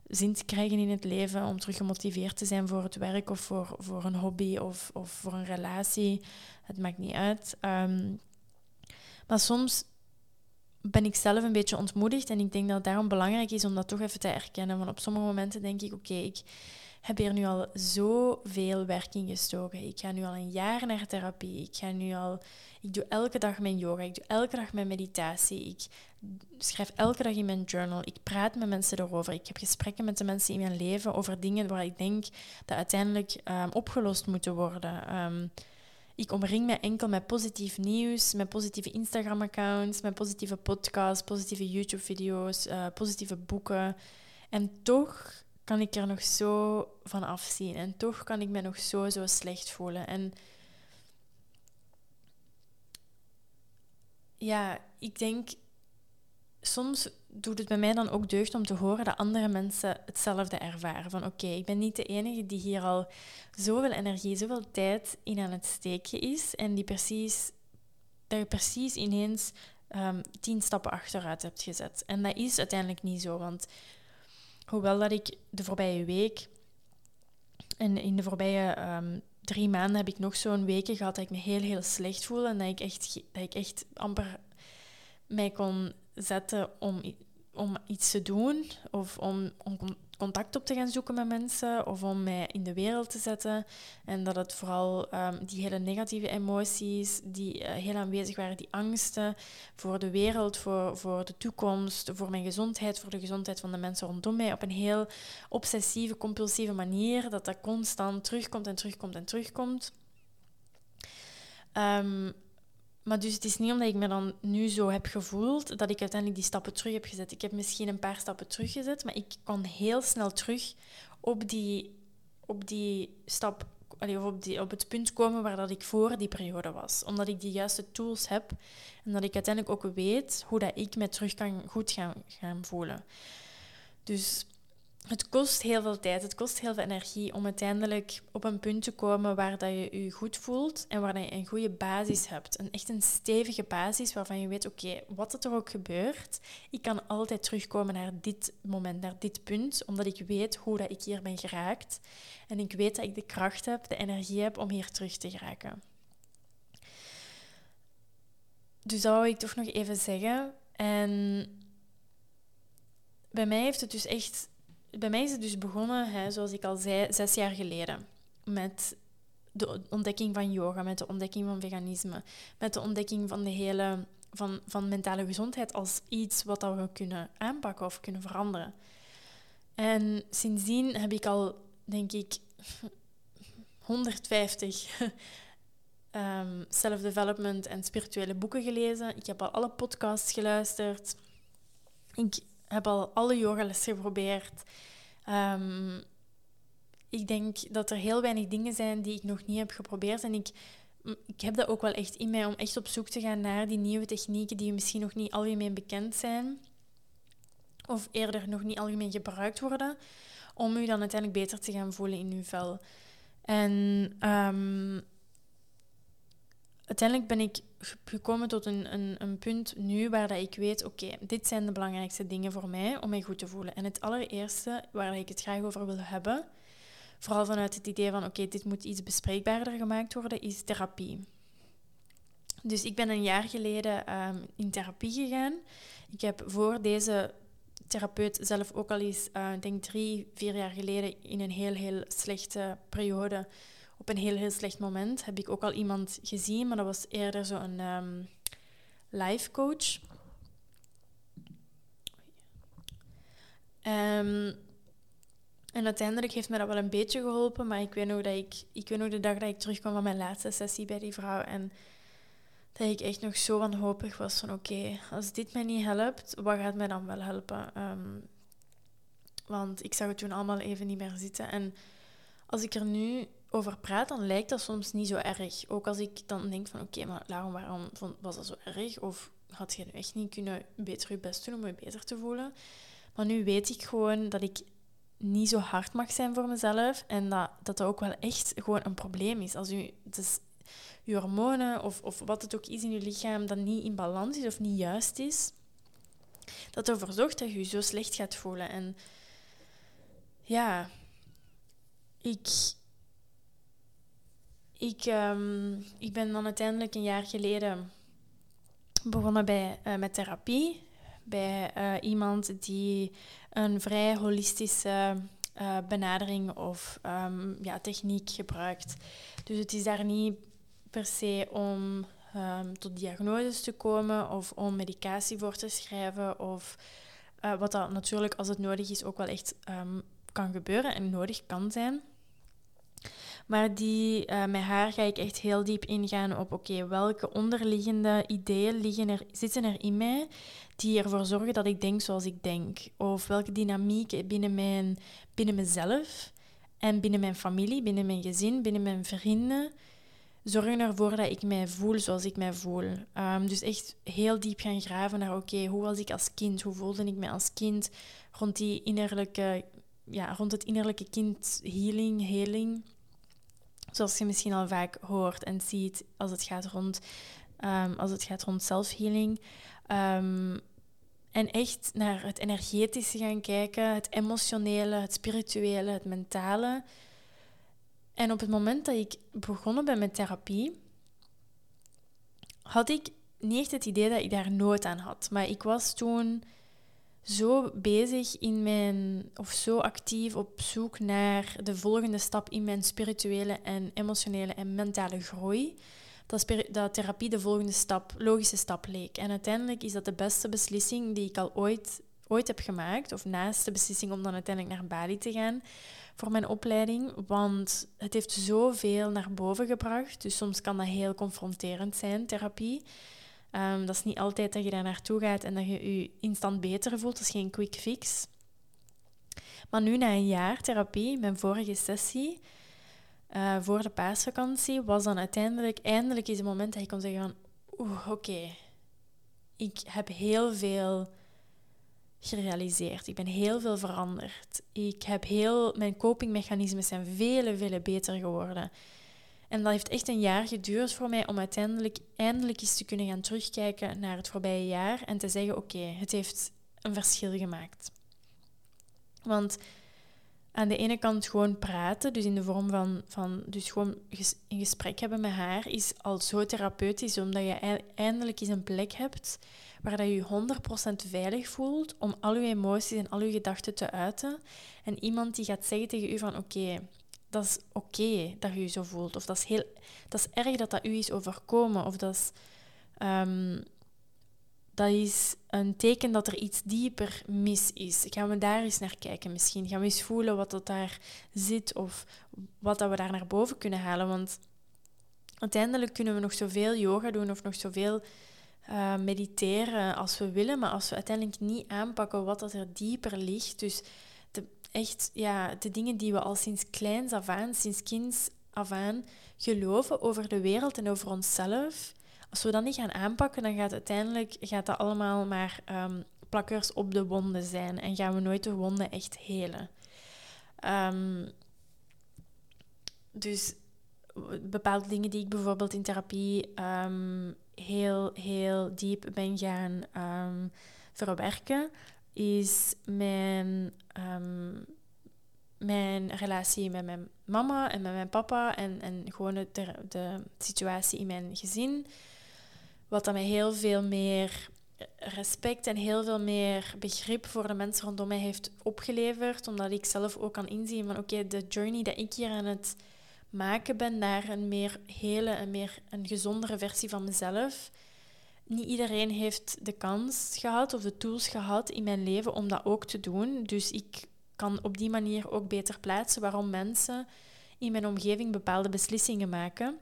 zin te krijgen in het leven, om terug gemotiveerd te zijn voor het werk of voor, voor een hobby of, of voor een relatie. Het maakt niet uit. Um, maar soms ben ik zelf een beetje ontmoedigd. En ik denk dat het daarom belangrijk is om dat toch even te erkennen. Want op sommige momenten denk ik, oké, ik heb hier nu al zoveel werk in gestoken. Ik ga nu al een jaar naar therapie. Ik ga nu al... Ik doe elke dag mijn yoga. Ik doe elke dag mijn meditatie. Ik schrijf elke dag in mijn journal. Ik praat met mensen erover. Ik heb gesprekken met de mensen in mijn leven over dingen waar ik denk dat uiteindelijk um, opgelost moeten worden. Um, ik omring me enkel met positief nieuws, met positieve Instagram-accounts, met positieve podcasts, positieve YouTube-video's, uh, positieve boeken. En toch kan ik er nog zo van afzien. En toch kan ik me nog zo, zo slecht voelen. En ja, ik denk soms doet het bij mij dan ook deugd om te horen dat andere mensen hetzelfde ervaren. Van oké, ik ben niet de enige die hier al zoveel energie, zoveel tijd in aan het steken is en die precies, je precies ineens um, tien stappen achteruit hebt gezet. En dat is uiteindelijk niet zo, want hoewel dat ik de voorbije week en in de voorbije um, drie maanden heb ik nog zo'n weken gehad dat ik me heel, heel slecht voelde en dat ik echt, dat ik echt amper mij kon zetten om, om iets te doen of om, om contact op te gaan zoeken met mensen of om mij in de wereld te zetten. En dat het vooral um, die hele negatieve emoties die uh, heel aanwezig waren, die angsten voor de wereld, voor, voor de toekomst, voor mijn gezondheid, voor de gezondheid van de mensen rondom mij, op een heel obsessieve, compulsieve manier, dat dat constant terugkomt en terugkomt en terugkomt. Um, maar dus het is niet omdat ik me dan nu zo heb gevoeld dat ik uiteindelijk die stappen terug heb gezet. Ik heb misschien een paar stappen teruggezet, maar ik kon heel snel terug op die, op die stap of op, die, op het punt komen waar dat ik voor die periode was. Omdat ik die juiste tools heb en dat ik uiteindelijk ook weet hoe dat ik me terug kan goed gaan, gaan voelen. Dus het kost heel veel tijd, het kost heel veel energie om uiteindelijk op een punt te komen waar dat je je goed voelt en waar je een goede basis hebt. Een echt een stevige basis waarvan je weet, oké, wat er ook gebeurt, ik kan altijd terugkomen naar dit moment, naar dit punt, omdat ik weet hoe dat ik hier ben geraakt. En ik weet dat ik de kracht heb, de energie heb om hier terug te geraken. Dus dat wou ik toch nog even zeggen. En bij mij heeft het dus echt bij mij is het dus begonnen, hè, zoals ik al zei, zes jaar geleden. Met de ontdekking van yoga, met de ontdekking van veganisme, met de ontdekking van de hele van, van mentale gezondheid als iets wat we kunnen aanpakken of kunnen veranderen. En sindsdien heb ik al, denk ik, 150 um, ehm, self-development en spirituele boeken gelezen. Ik heb al alle podcasts geluisterd. Ik heb al alle yogalessen geprobeerd. Um, ik denk dat er heel weinig dingen zijn die ik nog niet heb geprobeerd. En ik, ik heb dat ook wel echt in mij om echt op zoek te gaan naar die nieuwe technieken die misschien nog niet algemeen bekend zijn. Of eerder nog niet algemeen gebruikt worden. Om u dan uiteindelijk beter te gaan voelen in uw vel. En um, uiteindelijk ben ik gekomen tot een, een, een punt nu waar dat ik weet, oké, dit zijn de belangrijkste dingen voor mij om mij goed te voelen. En het allereerste waar ik het graag over wil hebben, vooral vanuit het idee van, oké, dit moet iets bespreekbaarder gemaakt worden, is therapie. Dus ik ben een jaar geleden ehm, in therapie gegaan. Ik heb voor deze therapeut zelf ook al eens, uh, denk drie, vier jaar geleden, in een heel, heel slechte periode op een heel, heel slecht moment heb ik ook al iemand gezien, maar dat was eerder zo'n um, life coach. Um, en uiteindelijk heeft mij dat wel een beetje geholpen, maar ik weet nog dat ik, ik weet nog de dag dat ik terugkwam van mijn laatste sessie bij die vrouw en dat ik echt nog zo wanhopig was van oké, als dit mij niet helpt, wat gaat mij dan wel helpen? Um, want ik zag het toen allemaal even niet meer zitten. En als ik er nu over praat, dan lijkt dat soms niet zo erg. Ook als ik dan denk van oké, maar waarom, waarom was dat zo erg? Of had je nu echt niet kunnen beter je best doen om je beter te voelen? Maar nu weet ik gewoon dat ik niet zo hard mag zijn voor mezelf en dat dat, ook wel echt gewoon een probleem is. Als u, dus je hormonen of, of wat het ook is in je lichaam dat niet in balans is of niet juist is, dat ervoor zorgt dat je je zo slecht gaat voelen. En ja, ik, ik, um, ik ben dan uiteindelijk een jaar geleden begonnen bij, uh, met therapie. Bij uh, iemand die een vrij holistische uh, benadering of um, ja, techniek gebruikt. Dus het is daar niet per se om um, tot diagnoses te komen of om medicatie voor te schrijven. Of wat dat natuurlijk als het nodig is ook wel echt kan gebeuren en nodig kan zijn. Maar die, uh, met haar ga ik echt heel diep ingaan op oké, welke onderliggende ideeën liggen er, zitten er in mij die ervoor zorgen dat ik denk zoals ik denk. Of welke dynamiek binnen, mijn, binnen mezelf en binnen mijn familie, binnen mijn gezin, binnen mijn vrienden zorgen ervoor dat ik mij voel zoals ik mij voel. Um, dus echt heel diep gaan graven naar oké, hoe was ik als kind? Hoe voelde ik mij als kind rond die innerlijke, ja, rond het innerlijke kind healing, healing. Zoals je misschien al vaak hoort en ziet als het gaat rond, um, als het gaat rond self-healing. Um, en echt naar het energetische gaan kijken, het emotionele, het spirituele, het mentale. En op het moment dat ik begonnen ben met therapie, had ik niet echt het idee dat ik daar nood aan had. Maar ik was toen zo bezig in mijn, of zo actief op zoek naar de volgende stap in mijn spirituele en emotionele en mentale groei, dat, dat therapie de volgende stap, logische stap leek. En uiteindelijk is dat de beste beslissing die ik al ooit, ooit heb gemaakt, of naast de beslissing om dan uiteindelijk naar Bali te gaan voor mijn opleiding, want het heeft zoveel naar boven gebracht. Dus soms kan dat heel confronterend zijn, therapie. Um, dat is niet altijd dat je daar naartoe gaat en dat je je instant beter voelt. Dat is geen quick fix. Maar nu, na een jaar therapie, mijn vorige sessie, uh, voor de paasvakantie, was dan uiteindelijk, eindelijk is het moment dat ik kon zeggen van, oeh, oké, ik heb heel veel gerealiseerd. Ik ben heel veel veranderd. Ik heb heel, mijn copingmechanismen zijn vele, vele beter geworden. En dat heeft echt een jaar geduurd voor mij om uiteindelijk eindelijk eens te kunnen gaan terugkijken naar het voorbije jaar en te zeggen: oké, het heeft een verschil gemaakt. Want aan de ene kant gewoon praten, dus in de vorm van, van dus gewoon een gesprek hebben met haar, is al zo therapeutisch, omdat je eindelijk eens een plek hebt waar dat je je 100% veilig voelt om al je emoties en al je gedachten te uiten. En iemand die gaat zeggen tegen u van oké, dat is oké dat je je zo voelt. Of dat is, heel, dat is erg dat dat u is overkomen. Of dat is, um, dat is een teken dat er iets dieper mis is. Gaan we daar eens naar kijken misschien? Gaan we eens voelen wat dat daar zit of wat dat we daar naar boven kunnen halen? Want uiteindelijk kunnen we nog zoveel yoga doen of nog zoveel uh, mediteren als we willen, maar als we uiteindelijk niet aanpakken wat dat er dieper ligt, dus echt ja, de dingen die we al sinds kleins af aan, sinds kinds af aan geloven over de wereld en over onszelf, als we dat niet gaan aanpakken, dan gaat uiteindelijk gaat dat allemaal maar um, plakkers op de wonden zijn en gaan we nooit de wonden echt helen. Um, dus bepaalde dingen die ik bijvoorbeeld in therapie um, heel, heel diep ben gaan verwerken, is mijn, um, mijn relatie met mijn mama en met mijn papa en, en gewoon de, de situatie in mijn gezin. Wat dat mij heel veel meer respect en heel veel meer begrip voor de mensen rondom mij heeft opgeleverd. Omdat ik zelf ook kan inzien van oké, de journey dat ik hier aan het maken ben naar een meer hele, en meer een gezondere versie van mezelf. Niet iedereen heeft de kans gehad of de tools gehad in mijn leven om dat ook te doen. Dus ik kan op die manier ook beter plaatsen waarom mensen in mijn omgeving bepaalde beslissingen maken.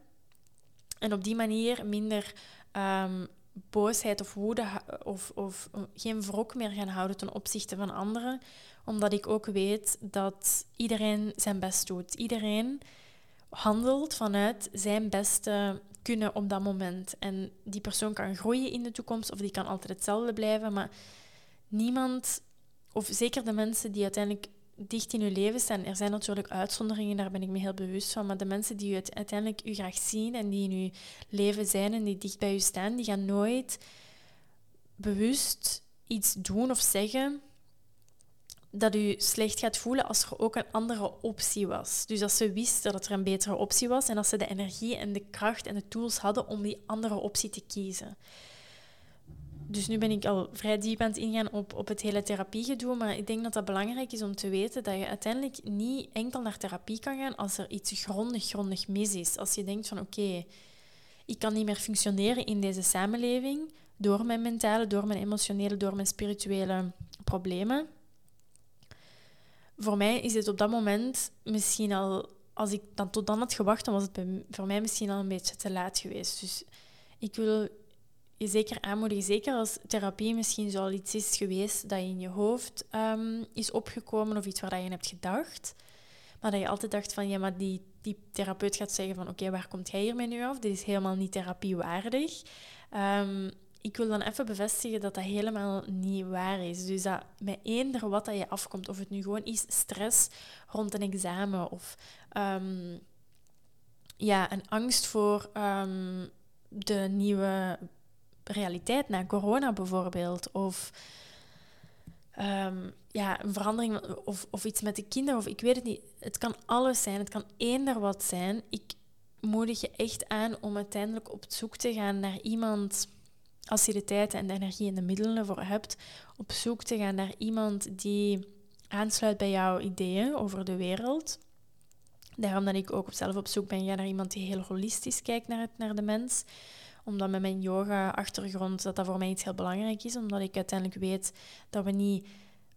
En op die manier minder ehm, boosheid of woede of, of geen wrok meer gaan houden ten opzichte van anderen. Omdat ik ook weet dat iedereen zijn best doet. Iedereen handelt vanuit zijn beste kunnen op dat moment. En die persoon kan groeien in de toekomst of die kan altijd hetzelfde blijven. Maar niemand, of zeker de mensen die uiteindelijk dicht in uw leven staan, er zijn natuurlijk uitzonderingen, daar ben ik me heel bewust van. Maar de mensen die u uiteindelijk u graag zien en die in uw leven zijn en die dicht bij u staan, die gaan nooit bewust iets doen of zeggen dat u slecht gaat voelen als er ook een andere optie was. Dus als ze wisten dat er een betere optie was en als ze de energie en de kracht en de tools hadden om die andere optie te kiezen. Dus nu ben ik al vrij diep aan het ingaan op, op het hele therapiegedoe, maar ik denk dat dat belangrijk is om te weten dat je uiteindelijk niet enkel naar therapie kan gaan als er iets grondig, grondig mis is. Als je denkt van oké, ik kan niet meer functioneren in deze samenleving door mijn mentale, door mijn emotionele, door mijn spirituele problemen voor mij is het op dat moment misschien al, als ik dan tot dan had gewacht, dan was het voor mij misschien al een beetje te laat geweest. Dus ik wil je zeker aanmoedigen, zeker als therapie misschien zo al iets is geweest dat in je hoofd um, is opgekomen of iets waar je hebt gedacht. Maar dat je altijd dacht van, ja, maar die, die therapeut gaat zeggen van, oké, waar komt jij hiermee nu af? Dit is helemaal niet therapiewaardig. Um, ik wil dan even bevestigen dat dat helemaal niet waar is. Dus dat met eender wat dat je afkomt, of het nu gewoon is stress rond een examen of um, ja, een angst voor um, de nieuwe realiteit na corona bijvoorbeeld, of um, ja, een verandering of, of iets met de kinderen, of ik weet het niet. Het kan alles zijn, het kan eender wat zijn. Ik moedig je echt aan om uiteindelijk op zoek te gaan naar iemand als je de tijd en de energie en de middelen voor hebt, op zoek te gaan naar iemand die aansluit bij jouw ideeën over de wereld. Daarom dat ik ook zelf op zoek ben naar iemand die heel holistisch kijkt naar, het, naar de mens. Omdat met mijn yoga-achtergrond dat dat voor mij iets heel belangrijk is. Omdat ik uiteindelijk weet dat we niet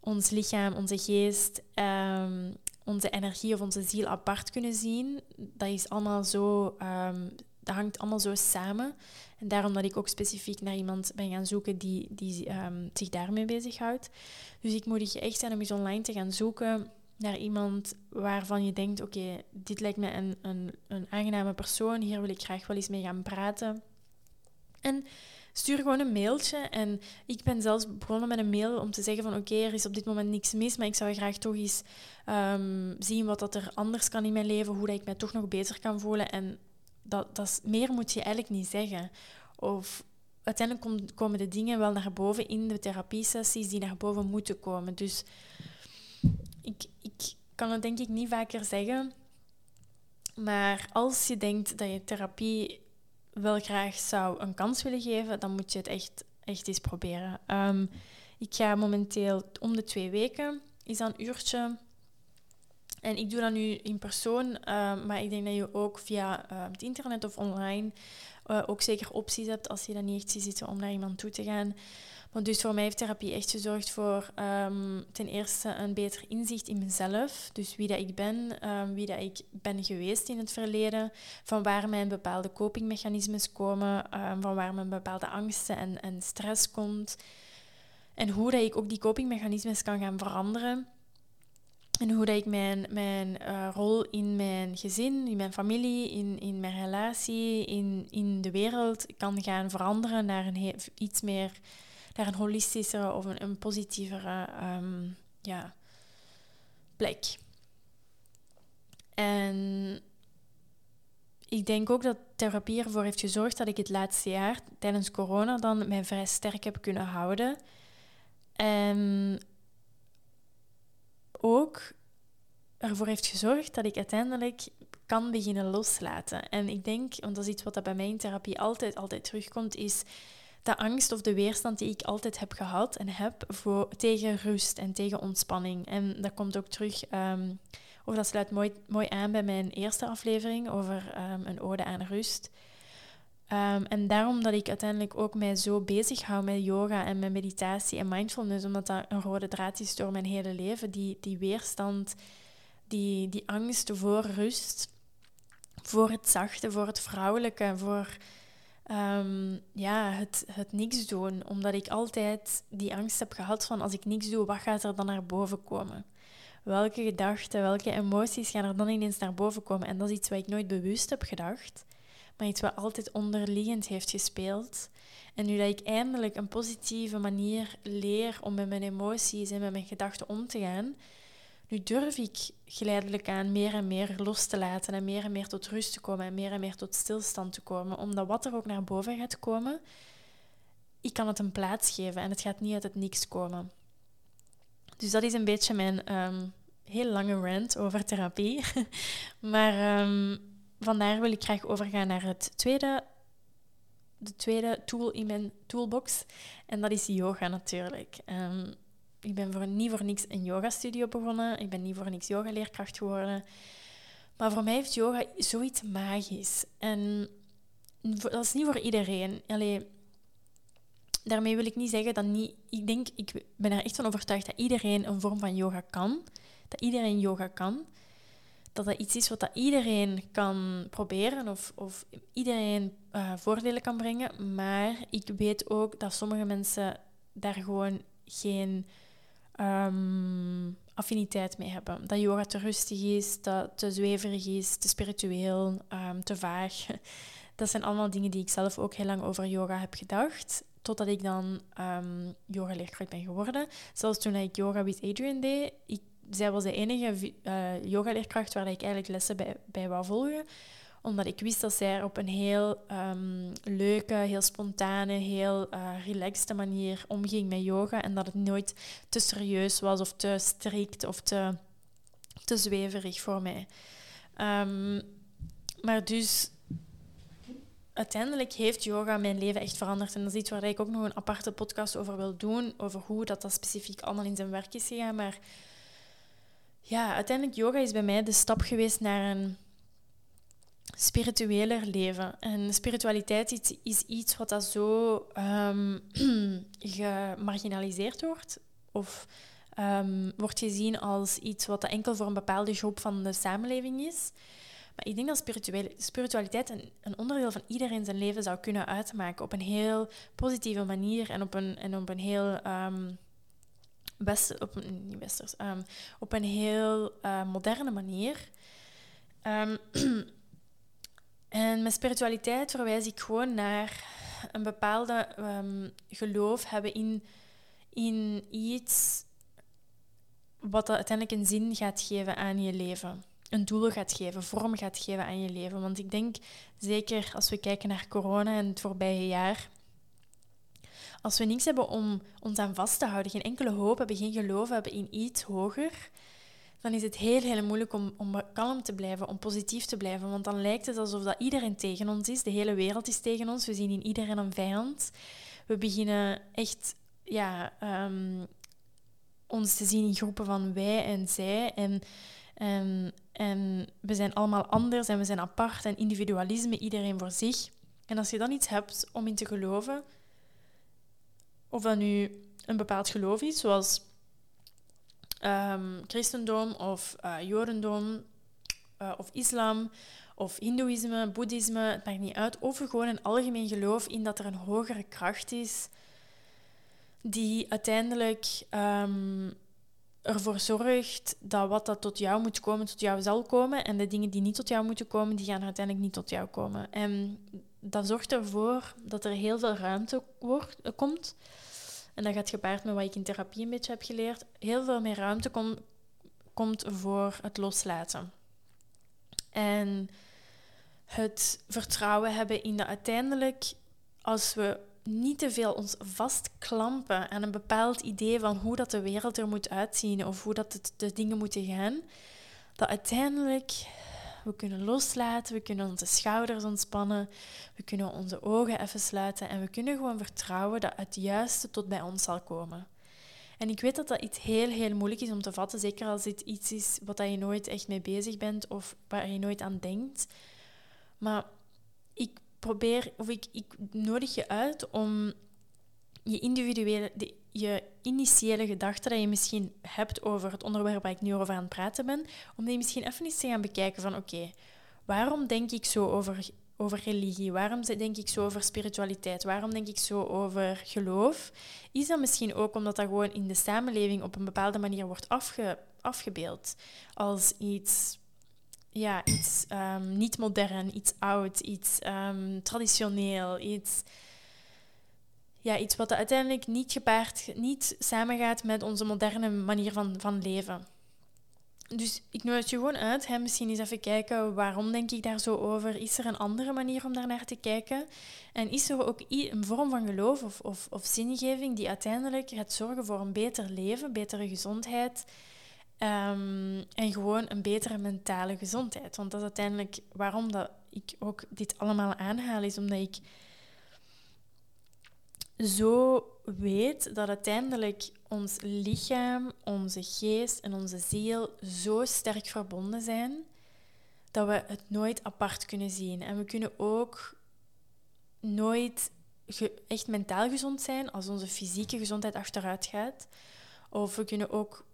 ons lichaam, onze geest, um, onze energie of onze ziel apart kunnen zien. Dat is allemaal zo um, dat hangt allemaal zo samen. En daarom dat ik ook specifiek naar iemand ben gaan zoeken die, die um, zich daarmee bezighoudt. Dus ik moedig je echt aan om eens online te gaan zoeken naar iemand waarvan je denkt: oké, dit lijkt me een, een, een aangename persoon, hier wil ik graag wel eens mee gaan praten. En stuur gewoon een mailtje. En ik ben zelfs begonnen met een mail om te zeggen van oké, er is op dit moment niks mis, maar ik zou graag toch eens um, zien wat dat er anders kan in mijn leven, hoe dat ik mij toch nog beter kan voelen. En dat, dat is, meer moet je eigenlijk niet zeggen. Of uiteindelijk komen de dingen wel naar boven in de therapiesessies die naar boven moeten komen. Dus ik, ik kan het denk ik niet vaker zeggen. Maar als je denkt dat je therapie wel graag zou een kans willen geven, dan moet je het echt, echt eens proberen. Ehm, ik ga momenteel om de twee weken, is dat een uurtje. En ik doe dat nu in persoon, ehm, maar ik denk dat je ook via uh, het internet of online uh, ook zeker opties hebt als je dat niet echt ziet zitten om naar iemand toe te gaan. Want dus voor mij heeft therapie echt gezorgd voor um, ten eerste een beter inzicht in mezelf. Dus wie dat ik ben, wie dat ik ben geweest in het verleden. Van waar mijn bepaalde copingmechanismes komen. Van waar mijn bepaalde angsten en, en stress komt. En hoe dat ik ook die copingmechanismes kan gaan veranderen. En hoe dat ik mijn, mijn uh, rol in mijn gezin, in mijn familie, in, in mijn relatie, in, in de wereld kan gaan veranderen naar een iets meer naar een holistischere of een, een positievere um, ja, plek. En ik denk ook dat therapie ervoor heeft gezorgd dat ik het laatste jaar tijdens corona dan mij vrij sterk heb kunnen houden. En ook ervoor heeft gezorgd dat ik uiteindelijk kan beginnen loslaten. En ik denk, want dat is iets wat bij mij in therapie altijd, altijd terugkomt, is de angst of de weerstand die ik altijd heb gehad en heb voor, tegen rust en tegen ontspanning. En dat komt ook terug, um, of dat sluit mooi, aan bij mijn eerste aflevering over um, een ode aan rust. Um, en daarom dat ik uiteindelijk ook mij zo bezig hou met yoga en met meditatie en mindfulness, omdat dat een rode draad is door mijn hele leven. Die, die weerstand, die, die angst voor rust, voor het zachte, voor het vrouwelijke, voor um, ja, het, het niks doen. Omdat ik altijd die angst heb gehad van als ik niks doe, wat gaat er dan naar boven komen? Welke gedachten, welke emoties gaan er dan ineens naar boven komen? En dat is iets wat ik nooit bewust heb gedacht, maar iets wat altijd onderliggend heeft gespeeld. En nu dat ik eindelijk een positieve manier leer om met mijn emoties en met mijn gedachten om te gaan, nu durf ik geleidelijk aan meer en meer los te laten en meer en meer tot rust te komen en meer en meer tot stilstand te komen. Omdat wat er ook naar boven gaat komen, ik kan het een plaats geven en het gaat niet uit het niks komen. Dus dat is een beetje mijn um, heel lange rant over therapie. [LAUGHS] maar um, vandaar wil ik graag overgaan naar het tweede, de tweede tool in mijn toolbox. En dat is yoga natuurlijk. Um, ik ben voor, niet voor niks een yoga-studio begonnen. Ik ben niet voor niks yogaleerkracht geworden. Maar voor mij heeft yoga zoiets magisch. En dat is niet voor iedereen. Allee, daarmee wil ik niet zeggen dat niet... Ik denk, ik ben er echt van overtuigd dat iedereen een vorm van yoga kan. Dat iedereen yoga kan. Dat dat iets is wat dat iedereen kan proberen of, of iedereen uh, voordelen kan brengen. Maar ik weet ook dat sommige mensen daar gewoon geen um, affiniteit mee hebben. Dat yoga te rustig is, dat te zweverig is, te spiritueel, um, te vaag. [LAUGHS] Dat zijn allemaal dingen die ik zelf ook heel lang over yoga heb gedacht. Totdat ik dan um, yoga-leerkracht ben geworden. Zelfs toen ik yoga with Adrian deed, ik, zij was de enige uh, yoga-leerkracht waar ik eigenlijk lessen bij, bij wou volgen omdat ik wist dat zij op een heel um, leuke, heel spontane, heel uh, relaxte manier omging met yoga. En dat het nooit te serieus was of te strikt of te, te zweverig voor mij. Um, maar dus uiteindelijk heeft yoga mijn leven echt veranderd. En dat is iets waar ik ook nog een aparte podcast over wil doen. Over hoe dat, dat specifiek allemaal in zijn werk is gegaan. Maar ja, uiteindelijk yoga is bij mij de stap geweest naar een spiritueler leven. En spiritualiteit is, iets wat dat zo um, [CLEARS THROAT] gemarginaliseerd wordt. Of um, wordt gezien als iets wat enkel voor een bepaalde groep van de samenleving is. Maar ik denk dat spiritualiteit een, een, onderdeel van iedereen zijn leven zou kunnen uitmaken. Op een heel positieve manier en op een, en op een heel um, op, niet westers, ehm, op een heel uh, moderne manier. Um, [CLEARS THROAT] en met spiritualiteit verwijs ik gewoon naar een bepaalde um, geloof hebben in, in iets wat uiteindelijk een zin gaat geven aan je leven. Een doel gaat geven, vorm gaat geven aan je leven. Want ik denk, zeker als we kijken naar corona en het voorbije jaar, als we niks hebben om ons aan vast te houden, geen enkele hoop hebben, geen geloof hebben in iets hoger, dan is het heel, heel moeilijk om, om kalm te blijven, om positief te blijven. Want dan lijkt het alsof dat iedereen tegen ons is. De hele wereld is tegen ons. We zien in iedereen een vijand. We beginnen echt ja, um, ons te zien in groepen van wij en zij. En, en, en we zijn allemaal anders en we zijn apart en individualisme, iedereen voor zich. En als je dan iets hebt om in te geloven, of dat nu een bepaald geloof is, zoals um, christendom of uh, jodendom uh, of islam of hindoeïsme, boeddhisme, het maakt niet uit. Of gewoon een algemeen geloof in dat er een hogere kracht is die uiteindelijk um, ervoor zorgt dat wat dat tot jou moet komen, tot jou zal komen. En de dingen die niet tot jou moeten komen, die gaan uiteindelijk niet tot jou komen. En dat zorgt ervoor dat er heel veel ruimte wordt, komt en dat gaat gepaard met wat ik in therapie een beetje heb geleerd, heel veel meer ruimte komt voor het loslaten. En het vertrouwen hebben in dat uiteindelijk, als we niet te veel ons vastklampen aan een bepaald idee van hoe dat de wereld er moet uitzien of hoe dat de dingen moeten gaan, dat uiteindelijk we kunnen loslaten, we kunnen onze schouders ontspannen, we kunnen onze ogen even sluiten en we kunnen gewoon vertrouwen dat het juiste tot bij ons zal komen. En ik weet dat dat iets heel, heel moeilijk is om te vatten, zeker als dit iets is wat je nooit echt mee bezig bent of waar je nooit aan denkt. Maar ik probeer, of ik, ik nodig je uit om je individuele, je initiële gedachten dat je misschien hebt over het onderwerp waar ik nu over aan het praten ben, om die misschien even eens te gaan bekijken van oké, waarom denk ik zo over, over religie? Waarom denk ik zo over spiritualiteit? Waarom denk ik zo over geloof? Is dat misschien ook omdat dat gewoon in de samenleving op een bepaalde manier wordt afge, afgebeeld als iets ja, iets um, niet modern, iets oud, iets um, traditioneel, iets ja, iets wat uiteindelijk niet gepaard, niet samengaat met onze moderne manier van, van leven. Dus ik nodig je gewoon uit. Hè. Misschien eens even kijken, waarom denk ik daar zo over? Is er een andere manier om daar naar te kijken? En is er ook een vorm van geloof of, of, of zingeving die uiteindelijk gaat zorgen voor een beter leven, betere gezondheid um, en gewoon een betere mentale gezondheid? Want dat is uiteindelijk waarom dat ik ook dit allemaal aanhaal, is omdat ik zo weet dat uiteindelijk ons lichaam, onze geest en onze ziel zo sterk verbonden zijn dat we het nooit apart kunnen zien. En we kunnen ook nooit echt mentaal gezond zijn als onze fysieke gezondheid achteruit gaat. Of we kunnen ook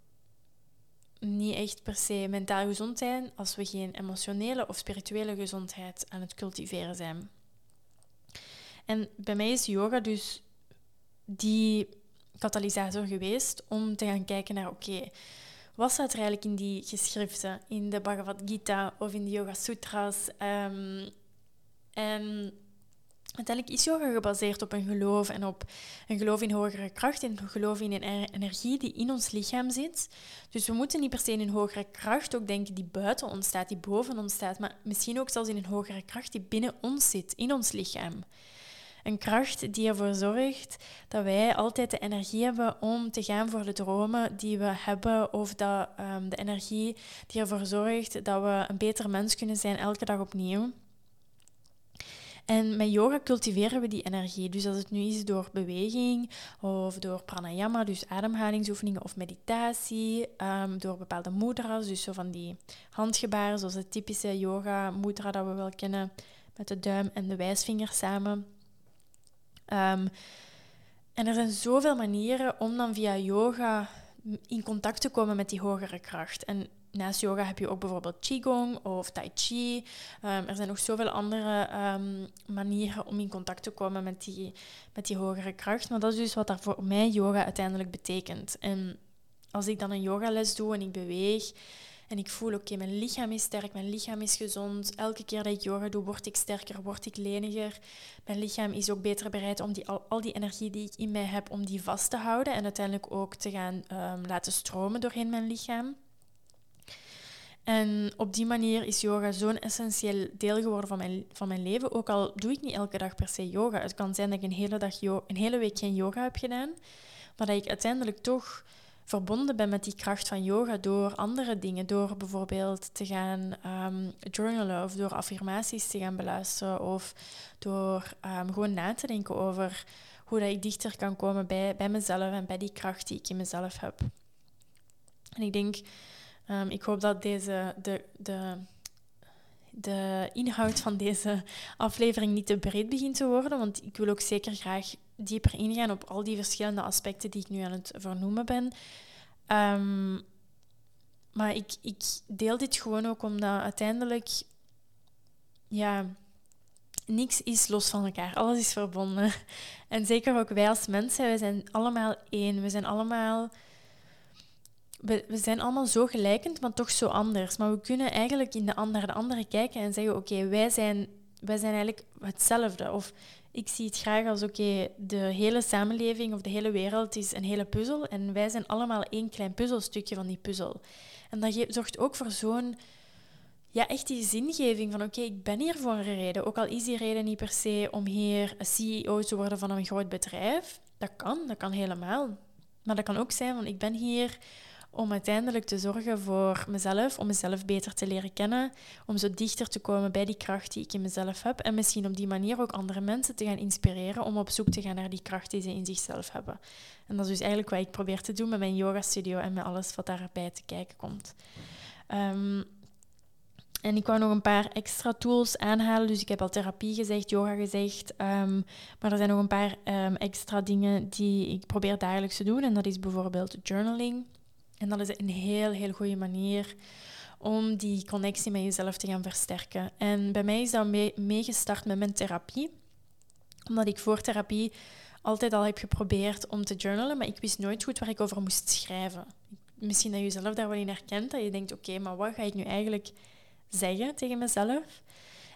niet echt per se mentaal gezond zijn als we geen emotionele of spirituele gezondheid aan het cultiveren zijn. En bij mij is yoga dus die katalysator geweest om te gaan kijken naar, oké, wat staat er eigenlijk in die geschriften, in de Bhagavad Gita of in de Yoga Sutras? Um, en uiteindelijk is yoga gebaseerd op een geloof en op een geloof in hogere kracht en een geloof in een energie die in ons lichaam zit. Dus we moeten niet per se in een hogere kracht ook denken die buiten ons staat, die boven ons staat, maar misschien ook zelfs in een hogere kracht die binnen ons zit, in ons lichaam. Een kracht die ervoor zorgt dat wij altijd de energie hebben om te gaan voor de dromen die we hebben. Of dat, um, de energie die ervoor zorgt dat we een beter mens kunnen zijn elke dag opnieuw. En met yoga cultiveren we die energie. Dus als het nu is door beweging of door pranayama, dus ademhalingsoefeningen of meditatie, um, door bepaalde mudras, dus zo van die handgebaren, zoals het typische yoga mudra dat we wel kennen, met de duim en de wijsvinger samen. Um, en er zijn zoveel manieren om dan via yoga in contact te komen met die hogere kracht. En naast yoga heb je ook bijvoorbeeld Qigong of Tai Chi. Um, er zijn nog zoveel andere um, manieren om in contact te komen met die, met die hogere kracht. Maar dat is dus wat daar voor mij yoga uiteindelijk betekent. En als ik dan een yogales doe en ik beweeg en ik voel, oké, mijn lichaam is sterk, mijn lichaam is gezond. Elke keer dat ik yoga doe, word ik sterker, word ik leniger. Mijn lichaam is ook beter bereid om die, al, al die energie die ik in mij heb, om die vast te houden en uiteindelijk ook te gaan ehm, laten stromen doorheen mijn lichaam. En op die manier is yoga zo'n essentieel deel geworden van mijn, van mijn leven. Ook al doe ik niet elke dag per se yoga. Het kan zijn dat ik een hele, dag een hele week geen yoga heb gedaan. Maar dat ik uiteindelijk toch verbonden ben met die kracht van yoga door andere dingen. Door bijvoorbeeld te gaan um, journalen of door affirmaties te gaan beluisteren. Of door um, gewoon na te denken over hoe dat ik dichter kan komen bij, bij mezelf en bij die kracht die ik in mezelf heb. En ik denk Um, ik hoop dat deze, de, de, de inhoud van deze aflevering niet te breed begint te worden, want ik wil ook zeker graag dieper ingaan op al die verschillende aspecten die ik nu aan het vernoemen ben. Um, maar ik, ik deel dit gewoon ook omdat uiteindelijk, ja, niks is los van elkaar. Alles is verbonden. [LAUGHS] En zeker ook wij als mensen, we zijn allemaal één. We zijn allemaal we, we, zijn allemaal zo gelijkend, maar toch zo anders. Maar we kunnen eigenlijk in de naar de anderen kijken en zeggen: Oké, wij, zijn, wij zijn eigenlijk hetzelfde. Of ik zie het graag als: Oké, de hele samenleving of de hele wereld is een hele puzzel. En wij zijn allemaal één klein puzzelstukje van die puzzel. En dat zorgt ook voor zo'n. Ja, echt die zingeving van oké, ik ben hier voor een reden. Ook al is die reden niet per se om hier CEO te worden van een groot bedrijf. Dat kan, dat kan helemaal. Maar dat kan ook zijn van ik ben hier om uiteindelijk te zorgen voor mezelf, om mezelf beter te leren kennen, om zo dichter te komen bij die kracht die ik in mezelf heb en misschien op die manier ook andere mensen te gaan inspireren om op zoek te gaan naar die kracht die ze in zichzelf hebben. En dat is dus eigenlijk wat ik probeer te doen met mijn yoga studio en met alles wat daarbij te kijken komt. Um, en ik wou nog een paar extra tools aanhalen. Dus ik heb al therapie gezegd, yoga gezegd. Um, maar er zijn nog een paar um, extra dingen die ik probeer dagelijks te doen. En dat is bijvoorbeeld journaling. En dat is een heel, heel goede manier om die connectie met jezelf te gaan versterken. En bij mij is dat meegestart mee met mijn therapie. Omdat ik voor therapie altijd al heb geprobeerd om te journalen, maar ik wist nooit goed waar ik over moest schrijven. Misschien dat je jezelf daar wel in herkent, dat je denkt, oké, maar wat ga ik nu eigenlijk zeggen tegen mezelf?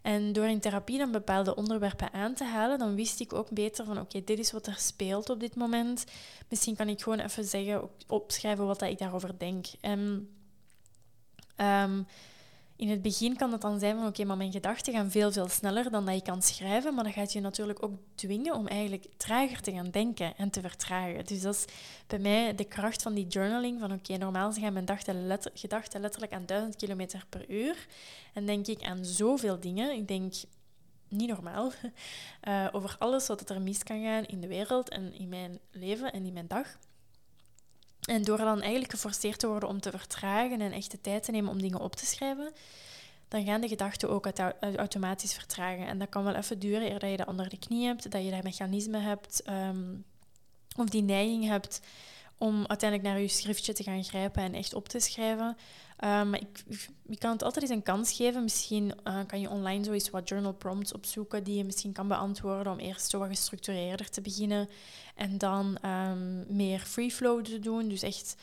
En door in therapie dan bepaalde onderwerpen aan te halen, dan wist ik ook beter van oké, dit is wat er speelt op dit moment. Misschien kan ik gewoon even zeggen, opschrijven wat ik daarover denk. En um, in het begin kan het dan zijn van oké, maar mijn gedachten gaan veel, veel sneller dan dat je kan schrijven. Maar dat gaat je natuurlijk ook dwingen om eigenlijk trager te gaan denken en te vertragen. Dus dat is bij mij de kracht van die journaling. Van oké, normaal gaan mijn gedachten letterlijk aan 1000 km per uur. En denk ik aan zoveel dingen. Ik denk niet normaal. Uh, [LAUGHS] over alles wat er mis kan gaan in de wereld en in mijn leven en in mijn dag. En door dan eigenlijk geforceerd te worden om te vertragen en echt de tijd te nemen om dingen op te schrijven, dan gaan de gedachten ook automatisch vertragen. En dat kan wel even duren eer dat je dat onder de knie hebt, dat je dat mechanisme hebt um, of die neiging hebt om uiteindelijk naar je schriftje te gaan grijpen en echt op te schrijven. Um, ik, je kan het altijd eens een kans geven. Misschien uh, kan je online zo eens wat journal prompts opzoeken die je misschien kan beantwoorden om eerst zo wat gestructureerder te beginnen en dan um, meer free flow te doen. Dus echt,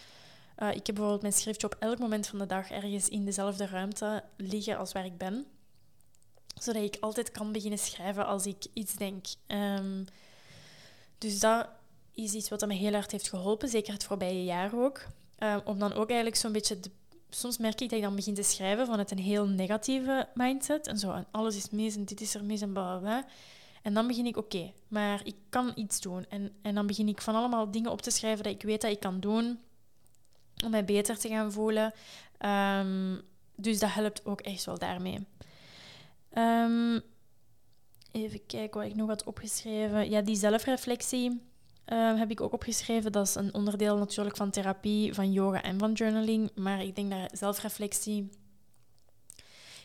uh, ik heb bijvoorbeeld mijn schriftje op elk moment van de dag ergens in dezelfde ruimte liggen als waar ik ben. Zodat ik altijd kan beginnen schrijven als ik iets denk. Um, dus dat is iets wat me heel hard heeft geholpen, zeker het voorbije jaar ook. Om dan ook eigenlijk zo'n beetje de soms merk ik dat ik dan begin te schrijven vanuit een heel negatieve mindset. En zo, en alles is mis en dit is er mis en bla bla. En dan begin ik, oké, maar ik kan iets doen. En, en dan begin ik van allemaal dingen op te schrijven dat ik weet dat ik kan doen om mij beter te gaan voelen. Um, dus dat helpt ook echt wel daarmee. Um, even kijken wat ik nog had opgeschreven. Ja, die zelfreflectie uh, heb ik ook opgeschreven. Dat is een onderdeel natuurlijk van therapie, van yoga en van journaling. Maar ik denk dat zelfreflectie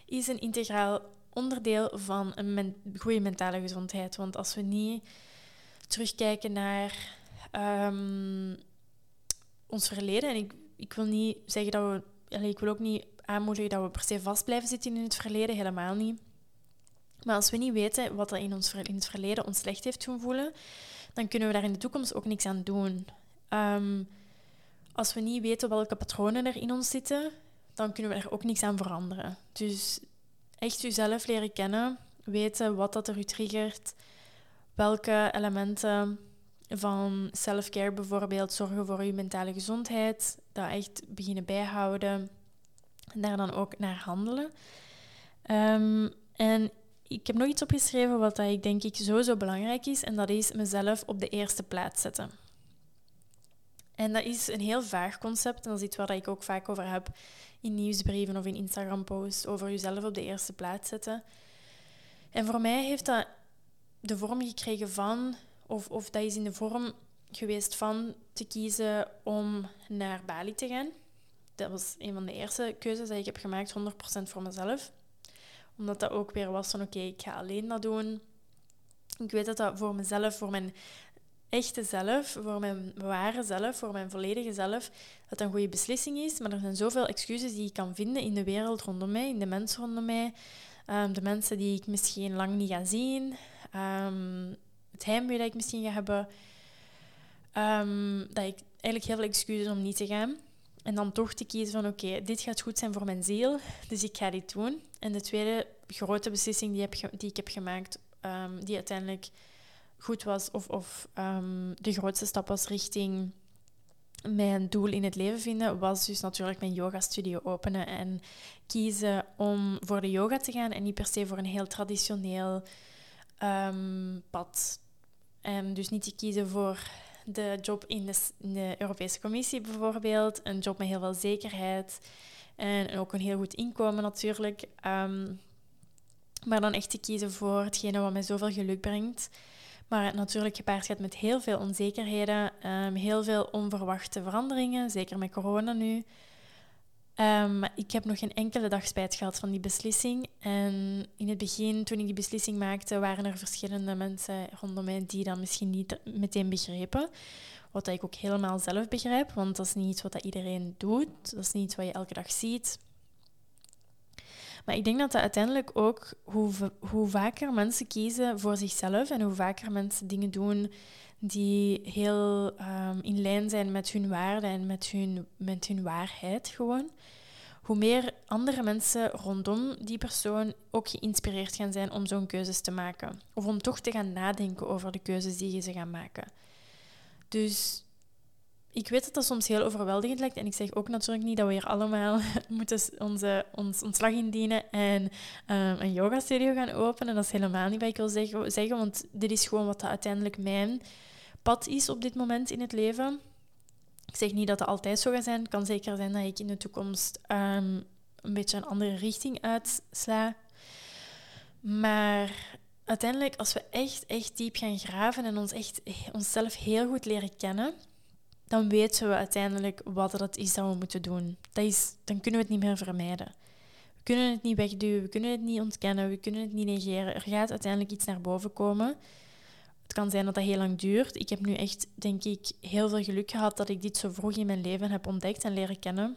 is een integraal onderdeel van een goede mentale gezondheid. Want als we niet terugkijken naar um, ons verleden, en ik, ik wil niet zeggen dat we, ik wil ook niet aanmoedigen dat we per se vast blijven zitten in het verleden, helemaal niet. Maar als we niet weten wat er in, ons, in het verleden ons slecht heeft doen voelen, dan kunnen we daar in de toekomst ook niks aan doen. Um, als we niet weten welke patronen er in ons zitten, dan kunnen we er ook niks aan veranderen. Dus echt jezelf leren kennen, weten wat dat er u triggert, welke elementen van self-care bijvoorbeeld zorgen voor uw mentale gezondheid, dat echt beginnen bijhouden en daar dan ook naar handelen. Ehm, en ik heb nog iets opgeschreven wat dat ik denk ik sowieso belangrijk is, en dat is mezelf op de eerste plaats zetten. En dat is een heel vaag concept, en dat is iets waar ik ook vaak over heb in nieuwsbrieven of in Instagram-posts, over jezelf op de eerste plaats zetten. En voor mij heeft dat de vorm gekregen van, of, of dat is in de vorm geweest van te kiezen om naar Bali te gaan. Dat was een van de eerste keuzes die ik heb gemaakt, 100% voor mezelf. Omdat dat ook weer was van oké, ik ga alleen dat doen. Ik weet dat dat voor mezelf, voor mijn echte zelf, voor mijn ware zelf, voor mijn volledige zelf, dat een goede beslissing is. Maar er zijn zoveel excuses die ik kan vinden in de wereld rondom mij, in de mensen rondom mij. Ehm, de mensen die ik misschien lang niet ga zien. Um, het heimwee dat ik misschien ga hebben. Um, dat ik eigenlijk heel veel excuses om niet te gaan. En dan toch te kiezen van oké, dit gaat goed zijn voor mijn ziel, dus ik ga dit doen. En de tweede grote beslissing die, heb, die ik heb gemaakt, die uiteindelijk goed was, of, of de grootste stap was richting mijn doel in het leven vinden, was dus natuurlijk mijn yoga-studio openen en kiezen om voor de yoga te gaan en niet per se voor een heel traditioneel um, pad. En dus niet te kiezen voor de job in de, Europese Commissie bijvoorbeeld, een job met heel veel zekerheid en ook een heel goed inkomen natuurlijk. Um, maar dan echt te kiezen voor hetgene wat mij zoveel geluk brengt. Maar het natuurlijk gepaard gaat met heel veel onzekerheden, um, heel veel onverwachte veranderingen, zeker met corona nu. Um, ik heb nog geen enkele dag spijt gehad van die beslissing. En in het begin, toen ik die beslissing maakte, waren er verschillende mensen rondom mij die dat misschien niet meteen begrepen. Wat ik ook helemaal zelf begrijp, want dat is niet iets wat iedereen doet. Dat is niet wat je elke dag ziet. Maar ik denk dat dat uiteindelijk ook, hoe, hoe vaker mensen kiezen voor zichzelf en hoe vaker mensen dingen doen die heel um, in lijn zijn met hun waarden en met hun, met hun waarheid gewoon, hoe meer andere mensen rondom die persoon ook geïnspireerd gaan zijn om zo'n keuzes te maken. Of om toch te gaan nadenken over de keuzes die ze gaan maken. Dus ik weet dat dat soms heel overweldigend lijkt. En ik zeg ook natuurlijk niet dat we hier allemaal [LAUGHS] moeten onze, ons ontslag indienen en um, een yogastudio gaan openen. Dat is helemaal niet wat ik wil zeggen, zeggen, want dit is gewoon wat dat uiteindelijk mijn pad is op dit moment in het leven. Ik zeg niet dat dat altijd zo gaat zijn. Het kan zeker zijn dat ik in de toekomst um, een beetje een andere richting uitsla. Maar uiteindelijk, als we echt, echt diep gaan graven en ons echt, onszelf heel goed leren kennen dan weten we uiteindelijk wat het is dat we moeten doen. Dat is, dan kunnen we het niet meer vermijden. We kunnen het niet wegduwen, we kunnen het niet ontkennen, we kunnen het niet negeren. Er gaat uiteindelijk iets naar boven komen. Het kan zijn dat dat heel lang duurt. Ik heb nu echt, denk ik, heel veel geluk gehad dat ik dit zo vroeg in mijn leven heb ontdekt en leren kennen.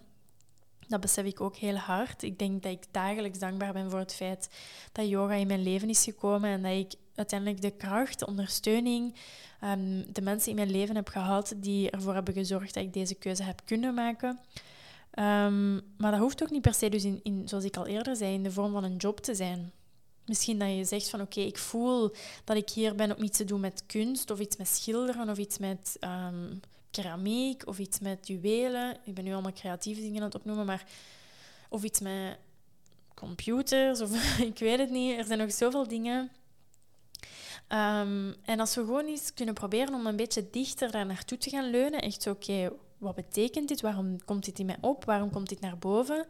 Dat besef ik ook heel hard. Ik denk dat ik dagelijks dankbaar ben voor het feit dat yoga in mijn leven is gekomen en dat ik uiteindelijk de kracht, de ondersteuning, um, de mensen in mijn leven heb gehad die ervoor hebben gezorgd dat ik deze keuze heb kunnen maken. Um, maar dat hoeft ook niet per se, dus in, zoals ik al eerder zei, in de vorm van een job te zijn. Misschien dat je zegt van oké, ik voel dat ik hier ben om iets te doen met kunst of iets met schilderen of iets met um, keramiek of iets met juwelen. Ik ben nu allemaal creatieve dingen aan het opnoemen, maar of iets met computers of [LAUGHS] ik weet het niet. Er zijn nog zoveel dingen Um, en als we gewoon eens kunnen proberen om een beetje dichter daar naartoe te gaan leunen, echt oké, wat betekent dit? Waarom komt dit in mij op? Waarom komt dit naar boven?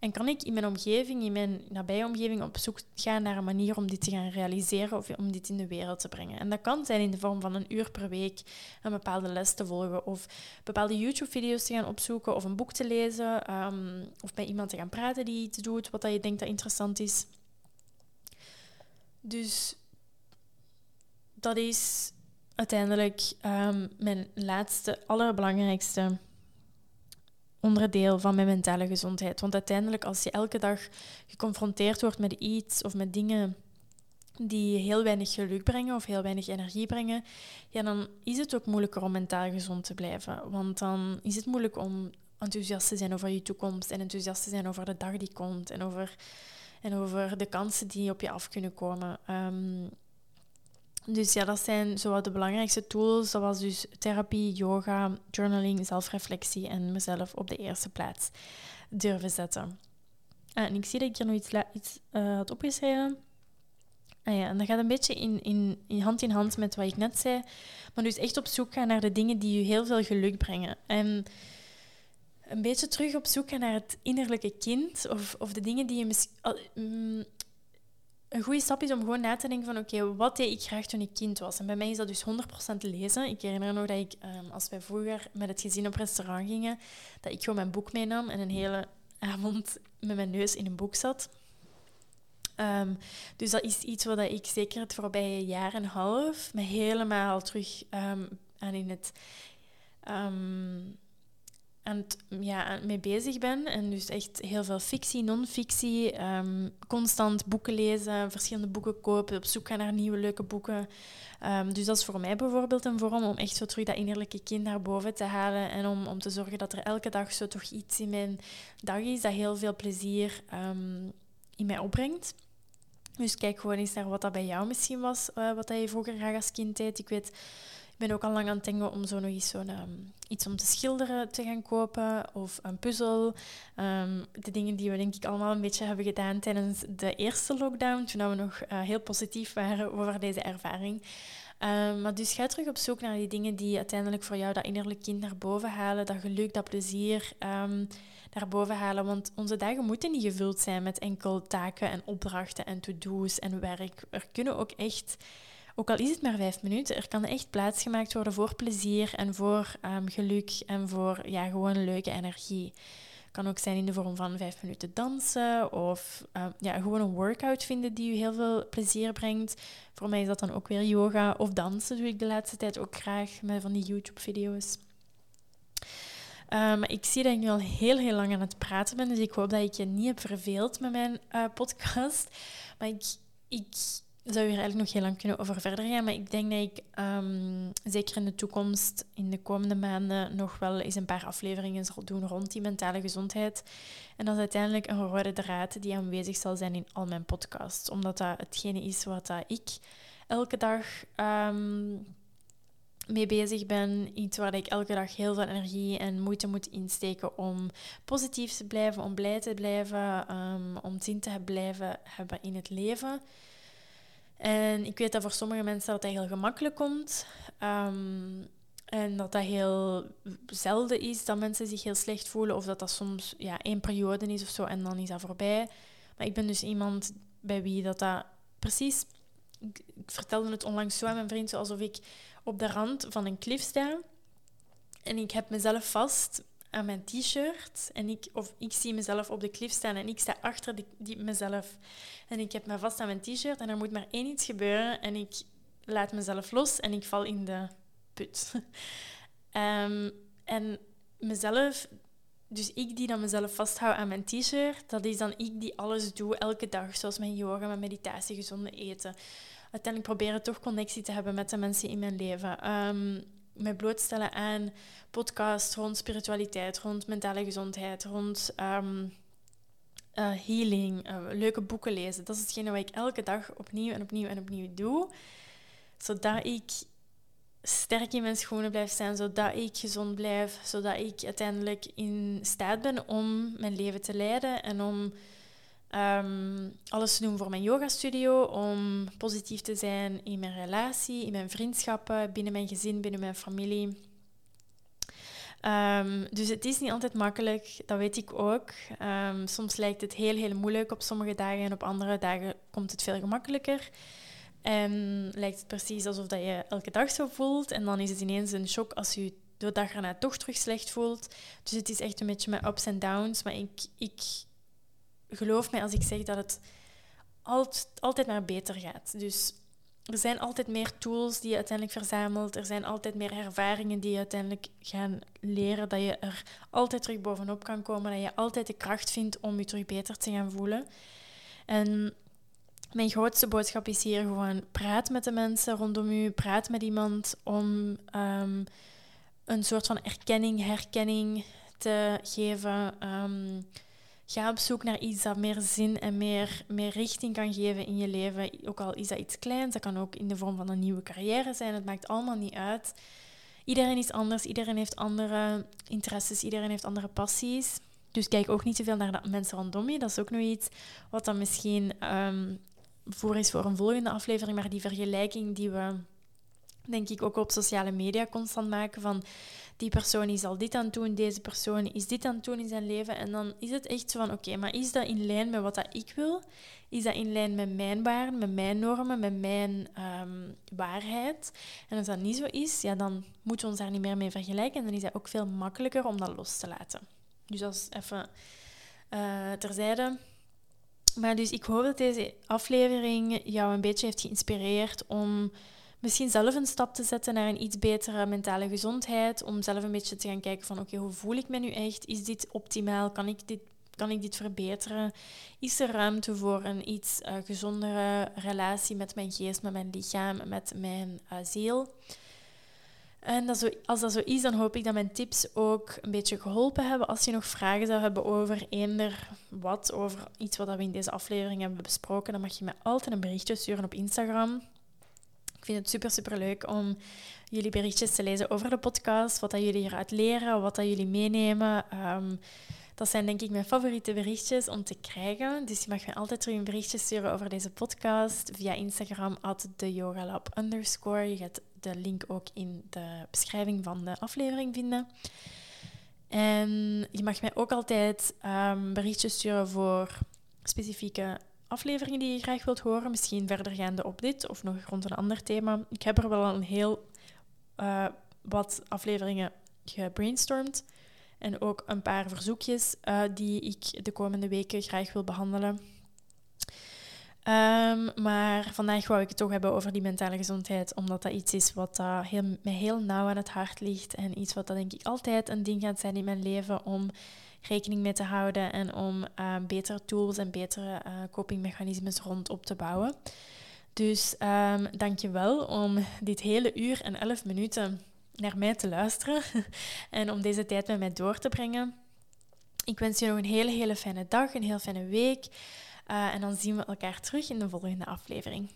En kan ik in mijn omgeving, in mijn nabije omgeving, op zoek gaan naar een manier om dit te gaan realiseren of om dit in de wereld te brengen? En dat kan zijn in de vorm van een uur per week een bepaalde les te volgen, of bepaalde YouTube-video's te gaan opzoeken, of een boek te lezen, um, of bij iemand te gaan praten die iets doet wat je denkt dat interessant is. Dus dat is uiteindelijk um, mijn laatste, allerbelangrijkste onderdeel van mijn mentale gezondheid. Want uiteindelijk, als je elke dag geconfronteerd wordt met iets of met dingen die heel weinig geluk brengen of heel weinig energie brengen, ja, dan is het ook moeilijker om mentaal gezond te blijven. Want dan is het moeilijk om enthousiast te zijn over je toekomst en enthousiast te zijn over de dag die komt en over, en over de kansen die op je af kunnen komen. Ehm, dus ja, dat zijn zo de belangrijkste tools. Dat was dus therapie, yoga, journaling, zelfreflectie en mezelf op de eerste plaats durven zetten. Ah, en ik zie dat ik hier nog iets, iets uh, had opgeschreven. Ah ja, en dat gaat een beetje in, in, in hand in hand met wat ik net zei. Maar dus echt op zoek gaan naar de dingen die je heel veel geluk brengen. En een beetje terug op zoek gaan naar het innerlijke kind. Of, of de dingen die je misschien... Mm, een goede stap is om gewoon na te denken van oké, wat deed ik graag toen ik kind was? En bij mij is dat dus 100% lezen. Ik herinner nog dat ik, um, als wij vroeger met het gezin op restaurant gingen, dat ik gewoon mijn boek meenam en een hele avond met mijn neus in een boek zat. Um, dus dat is iets wat ik zeker het voorbije jaar en een half me helemaal terug um, aan in het aan het, ja, mee bezig ben. En dus echt heel veel fictie, non-fictie. Um, constant boeken lezen, verschillende boeken kopen, op zoek gaan naar nieuwe leuke boeken. Um, dus dat is voor mij bijvoorbeeld een vorm om echt zo terug dat innerlijke kind naar boven te halen. En om, om te zorgen dat er elke dag zo toch iets in mijn dag is dat heel veel plezier um, in mij opbrengt. Dus kijk gewoon eens naar wat dat bij jou misschien was, uh, wat dat je vroeger graag als kind deed. Ik weet ben ook al lang aan het denken om zo nog eens zo'n iets om te schilderen te gaan kopen of een puzzel. Um, de dingen die we denk ik allemaal een beetje hebben gedaan tijdens de eerste lockdown, toen we nog uh, heel positief waren over deze ervaring. Um, maar dus ga terug op zoek naar die dingen die uiteindelijk voor jou dat innerlijk kind naar boven halen, dat geluk, dat plezier naar boven halen. Want onze dagen moeten niet gevuld zijn met enkel taken en opdrachten en to-do's en werk. Er kunnen ook echt ook al is het maar vijf minuten, er kan echt plaats gemaakt worden voor plezier en voor um, geluk en voor ja, gewoon leuke energie. Kan ook zijn in de vorm van vijf minuten dansen of um, ja, gewoon een workout vinden die je heel veel plezier brengt. Voor mij is dat dan ook weer yoga of dansen, doe ik de laatste tijd ook graag met van die YouTube-video's. Um, ik zie dat ik nu al heel, heel lang aan het praten ben, dus ik hoop dat ik je niet heb verveeld met mijn uh, podcast. Maar ik zou hier eigenlijk nog heel lang kunnen over verder gaan. Maar ik denk dat ik um, zeker in de toekomst, in de komende maanden, nog wel eens een paar afleveringen zal doen rond die mentale gezondheid. En dat is uiteindelijk een rode draad die aanwezig zal zijn in al mijn podcasts. Omdat dat hetgene is wat dat ik elke dag um, mee bezig ben. Iets waar ik elke dag heel veel energie en moeite moet insteken om positief te blijven, om blij te blijven, um, om zin te blijven hebben in het leven. En ik weet dat voor sommige mensen dat, dat heel gemakkelijk komt. Um, en dat dat heel zelden is dat mensen zich heel slecht voelen. Of dat dat soms ja, één periode is of zo en dan is dat voorbij. Maar ik ben dus iemand bij wie dat, dat precies... Ik, ik vertelde het onlangs zo aan mijn vriend, alsof ik op de rand van een klif sta. En ik heb mezelf vast aan mijn t-shirt. En ik, of ik zie mezelf op de klif staan en ik sta achter die, mezelf. En ik heb me vast aan mijn t-shirt en er moet maar één iets gebeuren. En ik laat mezelf los en ik val in de put. um, [LAUGHS] en mezelf, dus ik die dan mezelf vasthoud aan mijn t-shirt, dat is dan ik die alles doe elke dag. Zoals mijn yoga, mijn meditatie, gezonde eten. Uiteindelijk proberen toch connectie te hebben met de mensen in mijn leven. Um, mij blootstellen aan podcasts rond spiritualiteit, rond mentale gezondheid, rond um, healing, uh, leuke boeken lezen. Dat is hetgene wat ik elke dag opnieuw en opnieuw en opnieuw doe. Zodat ik sterk in mijn schoenen blijf staan, zodat ik gezond blijf, zodat ik uiteindelijk in staat ben om mijn leven te leiden en om um, alles te doen voor mijn yogastudio, om positief te zijn in mijn relatie, in mijn vriendschappen, binnen mijn gezin, binnen mijn familie. Um, dus het is niet altijd makkelijk, dat weet ik ook. Um, soms lijkt het heel, heel moeilijk op sommige dagen en op andere dagen komt het veel gemakkelijker. En lijkt het precies alsof dat je elke dag zo voelt. En dan is het ineens een shock als je de dag erna toch terug slecht voelt. Dus het is echt een beetje met ups en downs. Maar ik, ik geloof mij als ik zeg dat het altijd, maar beter gaat. Dus er zijn altijd meer tools die je uiteindelijk verzamelt. Er zijn altijd meer ervaringen die je uiteindelijk gaan leren. Dat je er altijd terug bovenop kan komen. Dat je altijd de kracht vindt om je terug beter te gaan voelen. En mijn grootste boodschap is hier gewoon praat met de mensen rondom u, praat met iemand om ehm, een soort van erkenning, herkenning te geven. Um, ga op zoek naar iets dat meer zin en meer, meer richting kan geven in je leven. Ook al is dat iets kleins, dat kan ook in de vorm van een nieuwe carrière zijn. Het maakt allemaal niet uit. Iedereen is anders, iedereen heeft andere interesses, iedereen heeft andere passies. Dus kijk ook niet te veel naar de mensen rondom je. Dat is ook nog iets wat dan misschien um, voor is voor een volgende aflevering. Maar die vergelijking die we, denk ik, ook op sociale media constant maken van die persoon is al dit aan het doen, deze persoon is dit aan het doen in zijn leven. En dan is het echt zo van, oké, maar is dat in lijn met wat dat ik wil? Is dat in lijn met mijn waarden, met mijn normen, met mijn um, waarheid? En als dat niet zo is, ja, dan moeten we ons daar niet meer mee vergelijken. En dan is het ook veel makkelijker om dat los te laten. Dus is even uh, terzijde. Maar dus ik hoop dat deze aflevering jou een beetje heeft geïnspireerd om misschien zelf een stap te zetten naar een iets betere mentale gezondheid. Om zelf een beetje te gaan kijken van oké, hoe voel ik me nu echt? Is dit optimaal? Kan ik dit, kan ik dit verbeteren? Is er ruimte voor een iets uh, gezondere relatie met mijn geest, met mijn lichaam, met mijn uh, ziel? En zo, als dat zo is, dan hoop ik dat mijn tips ook een beetje geholpen hebben. Als je nog vragen zou hebben over eender wat, over iets wat we in deze aflevering hebben besproken, dan mag je mij altijd een berichtje sturen op Instagram. Ik vind het super, super leuk om jullie berichtjes te lezen over de podcast, wat dat jullie eruit leren, wat dat jullie meenemen. Um, dat zijn denk ik mijn favoriete berichtjes om te krijgen. Dus je mag me altijd terug een berichtje sturen over deze podcast via Instagram, at yogalab underscore. Je gaat de link ook in de beschrijving van de aflevering vinden. En je mag mij ook altijd um, berichtjes sturen voor specifieke afleveringen die je graag wilt horen. Misschien verdergaande op dit of nog rond een ander thema. Ik heb er wel een heel uh, wat afleveringen gebrainstormd. En ook een paar verzoekjes uh, die ik de komende weken graag wil behandelen. Um, maar vandaag wou ik het toch hebben over die mentale gezondheid, omdat dat iets is wat uh, heel, mij heel nauw aan het hart ligt en iets wat dat denk ik altijd een ding gaat zijn in mijn leven om rekening mee te houden en om uh, betere tools en betere uh, copingmechanismes rondop te bouwen. Dus um, dank je wel om dit hele uur en elf minuten naar mij te luisteren [LAUGHS] en om deze tijd met mij door te brengen. Ik wens je nog een hele, hele fijne dag, een heel fijne week. Uh, en dan zien we elkaar terug in de volgende aflevering.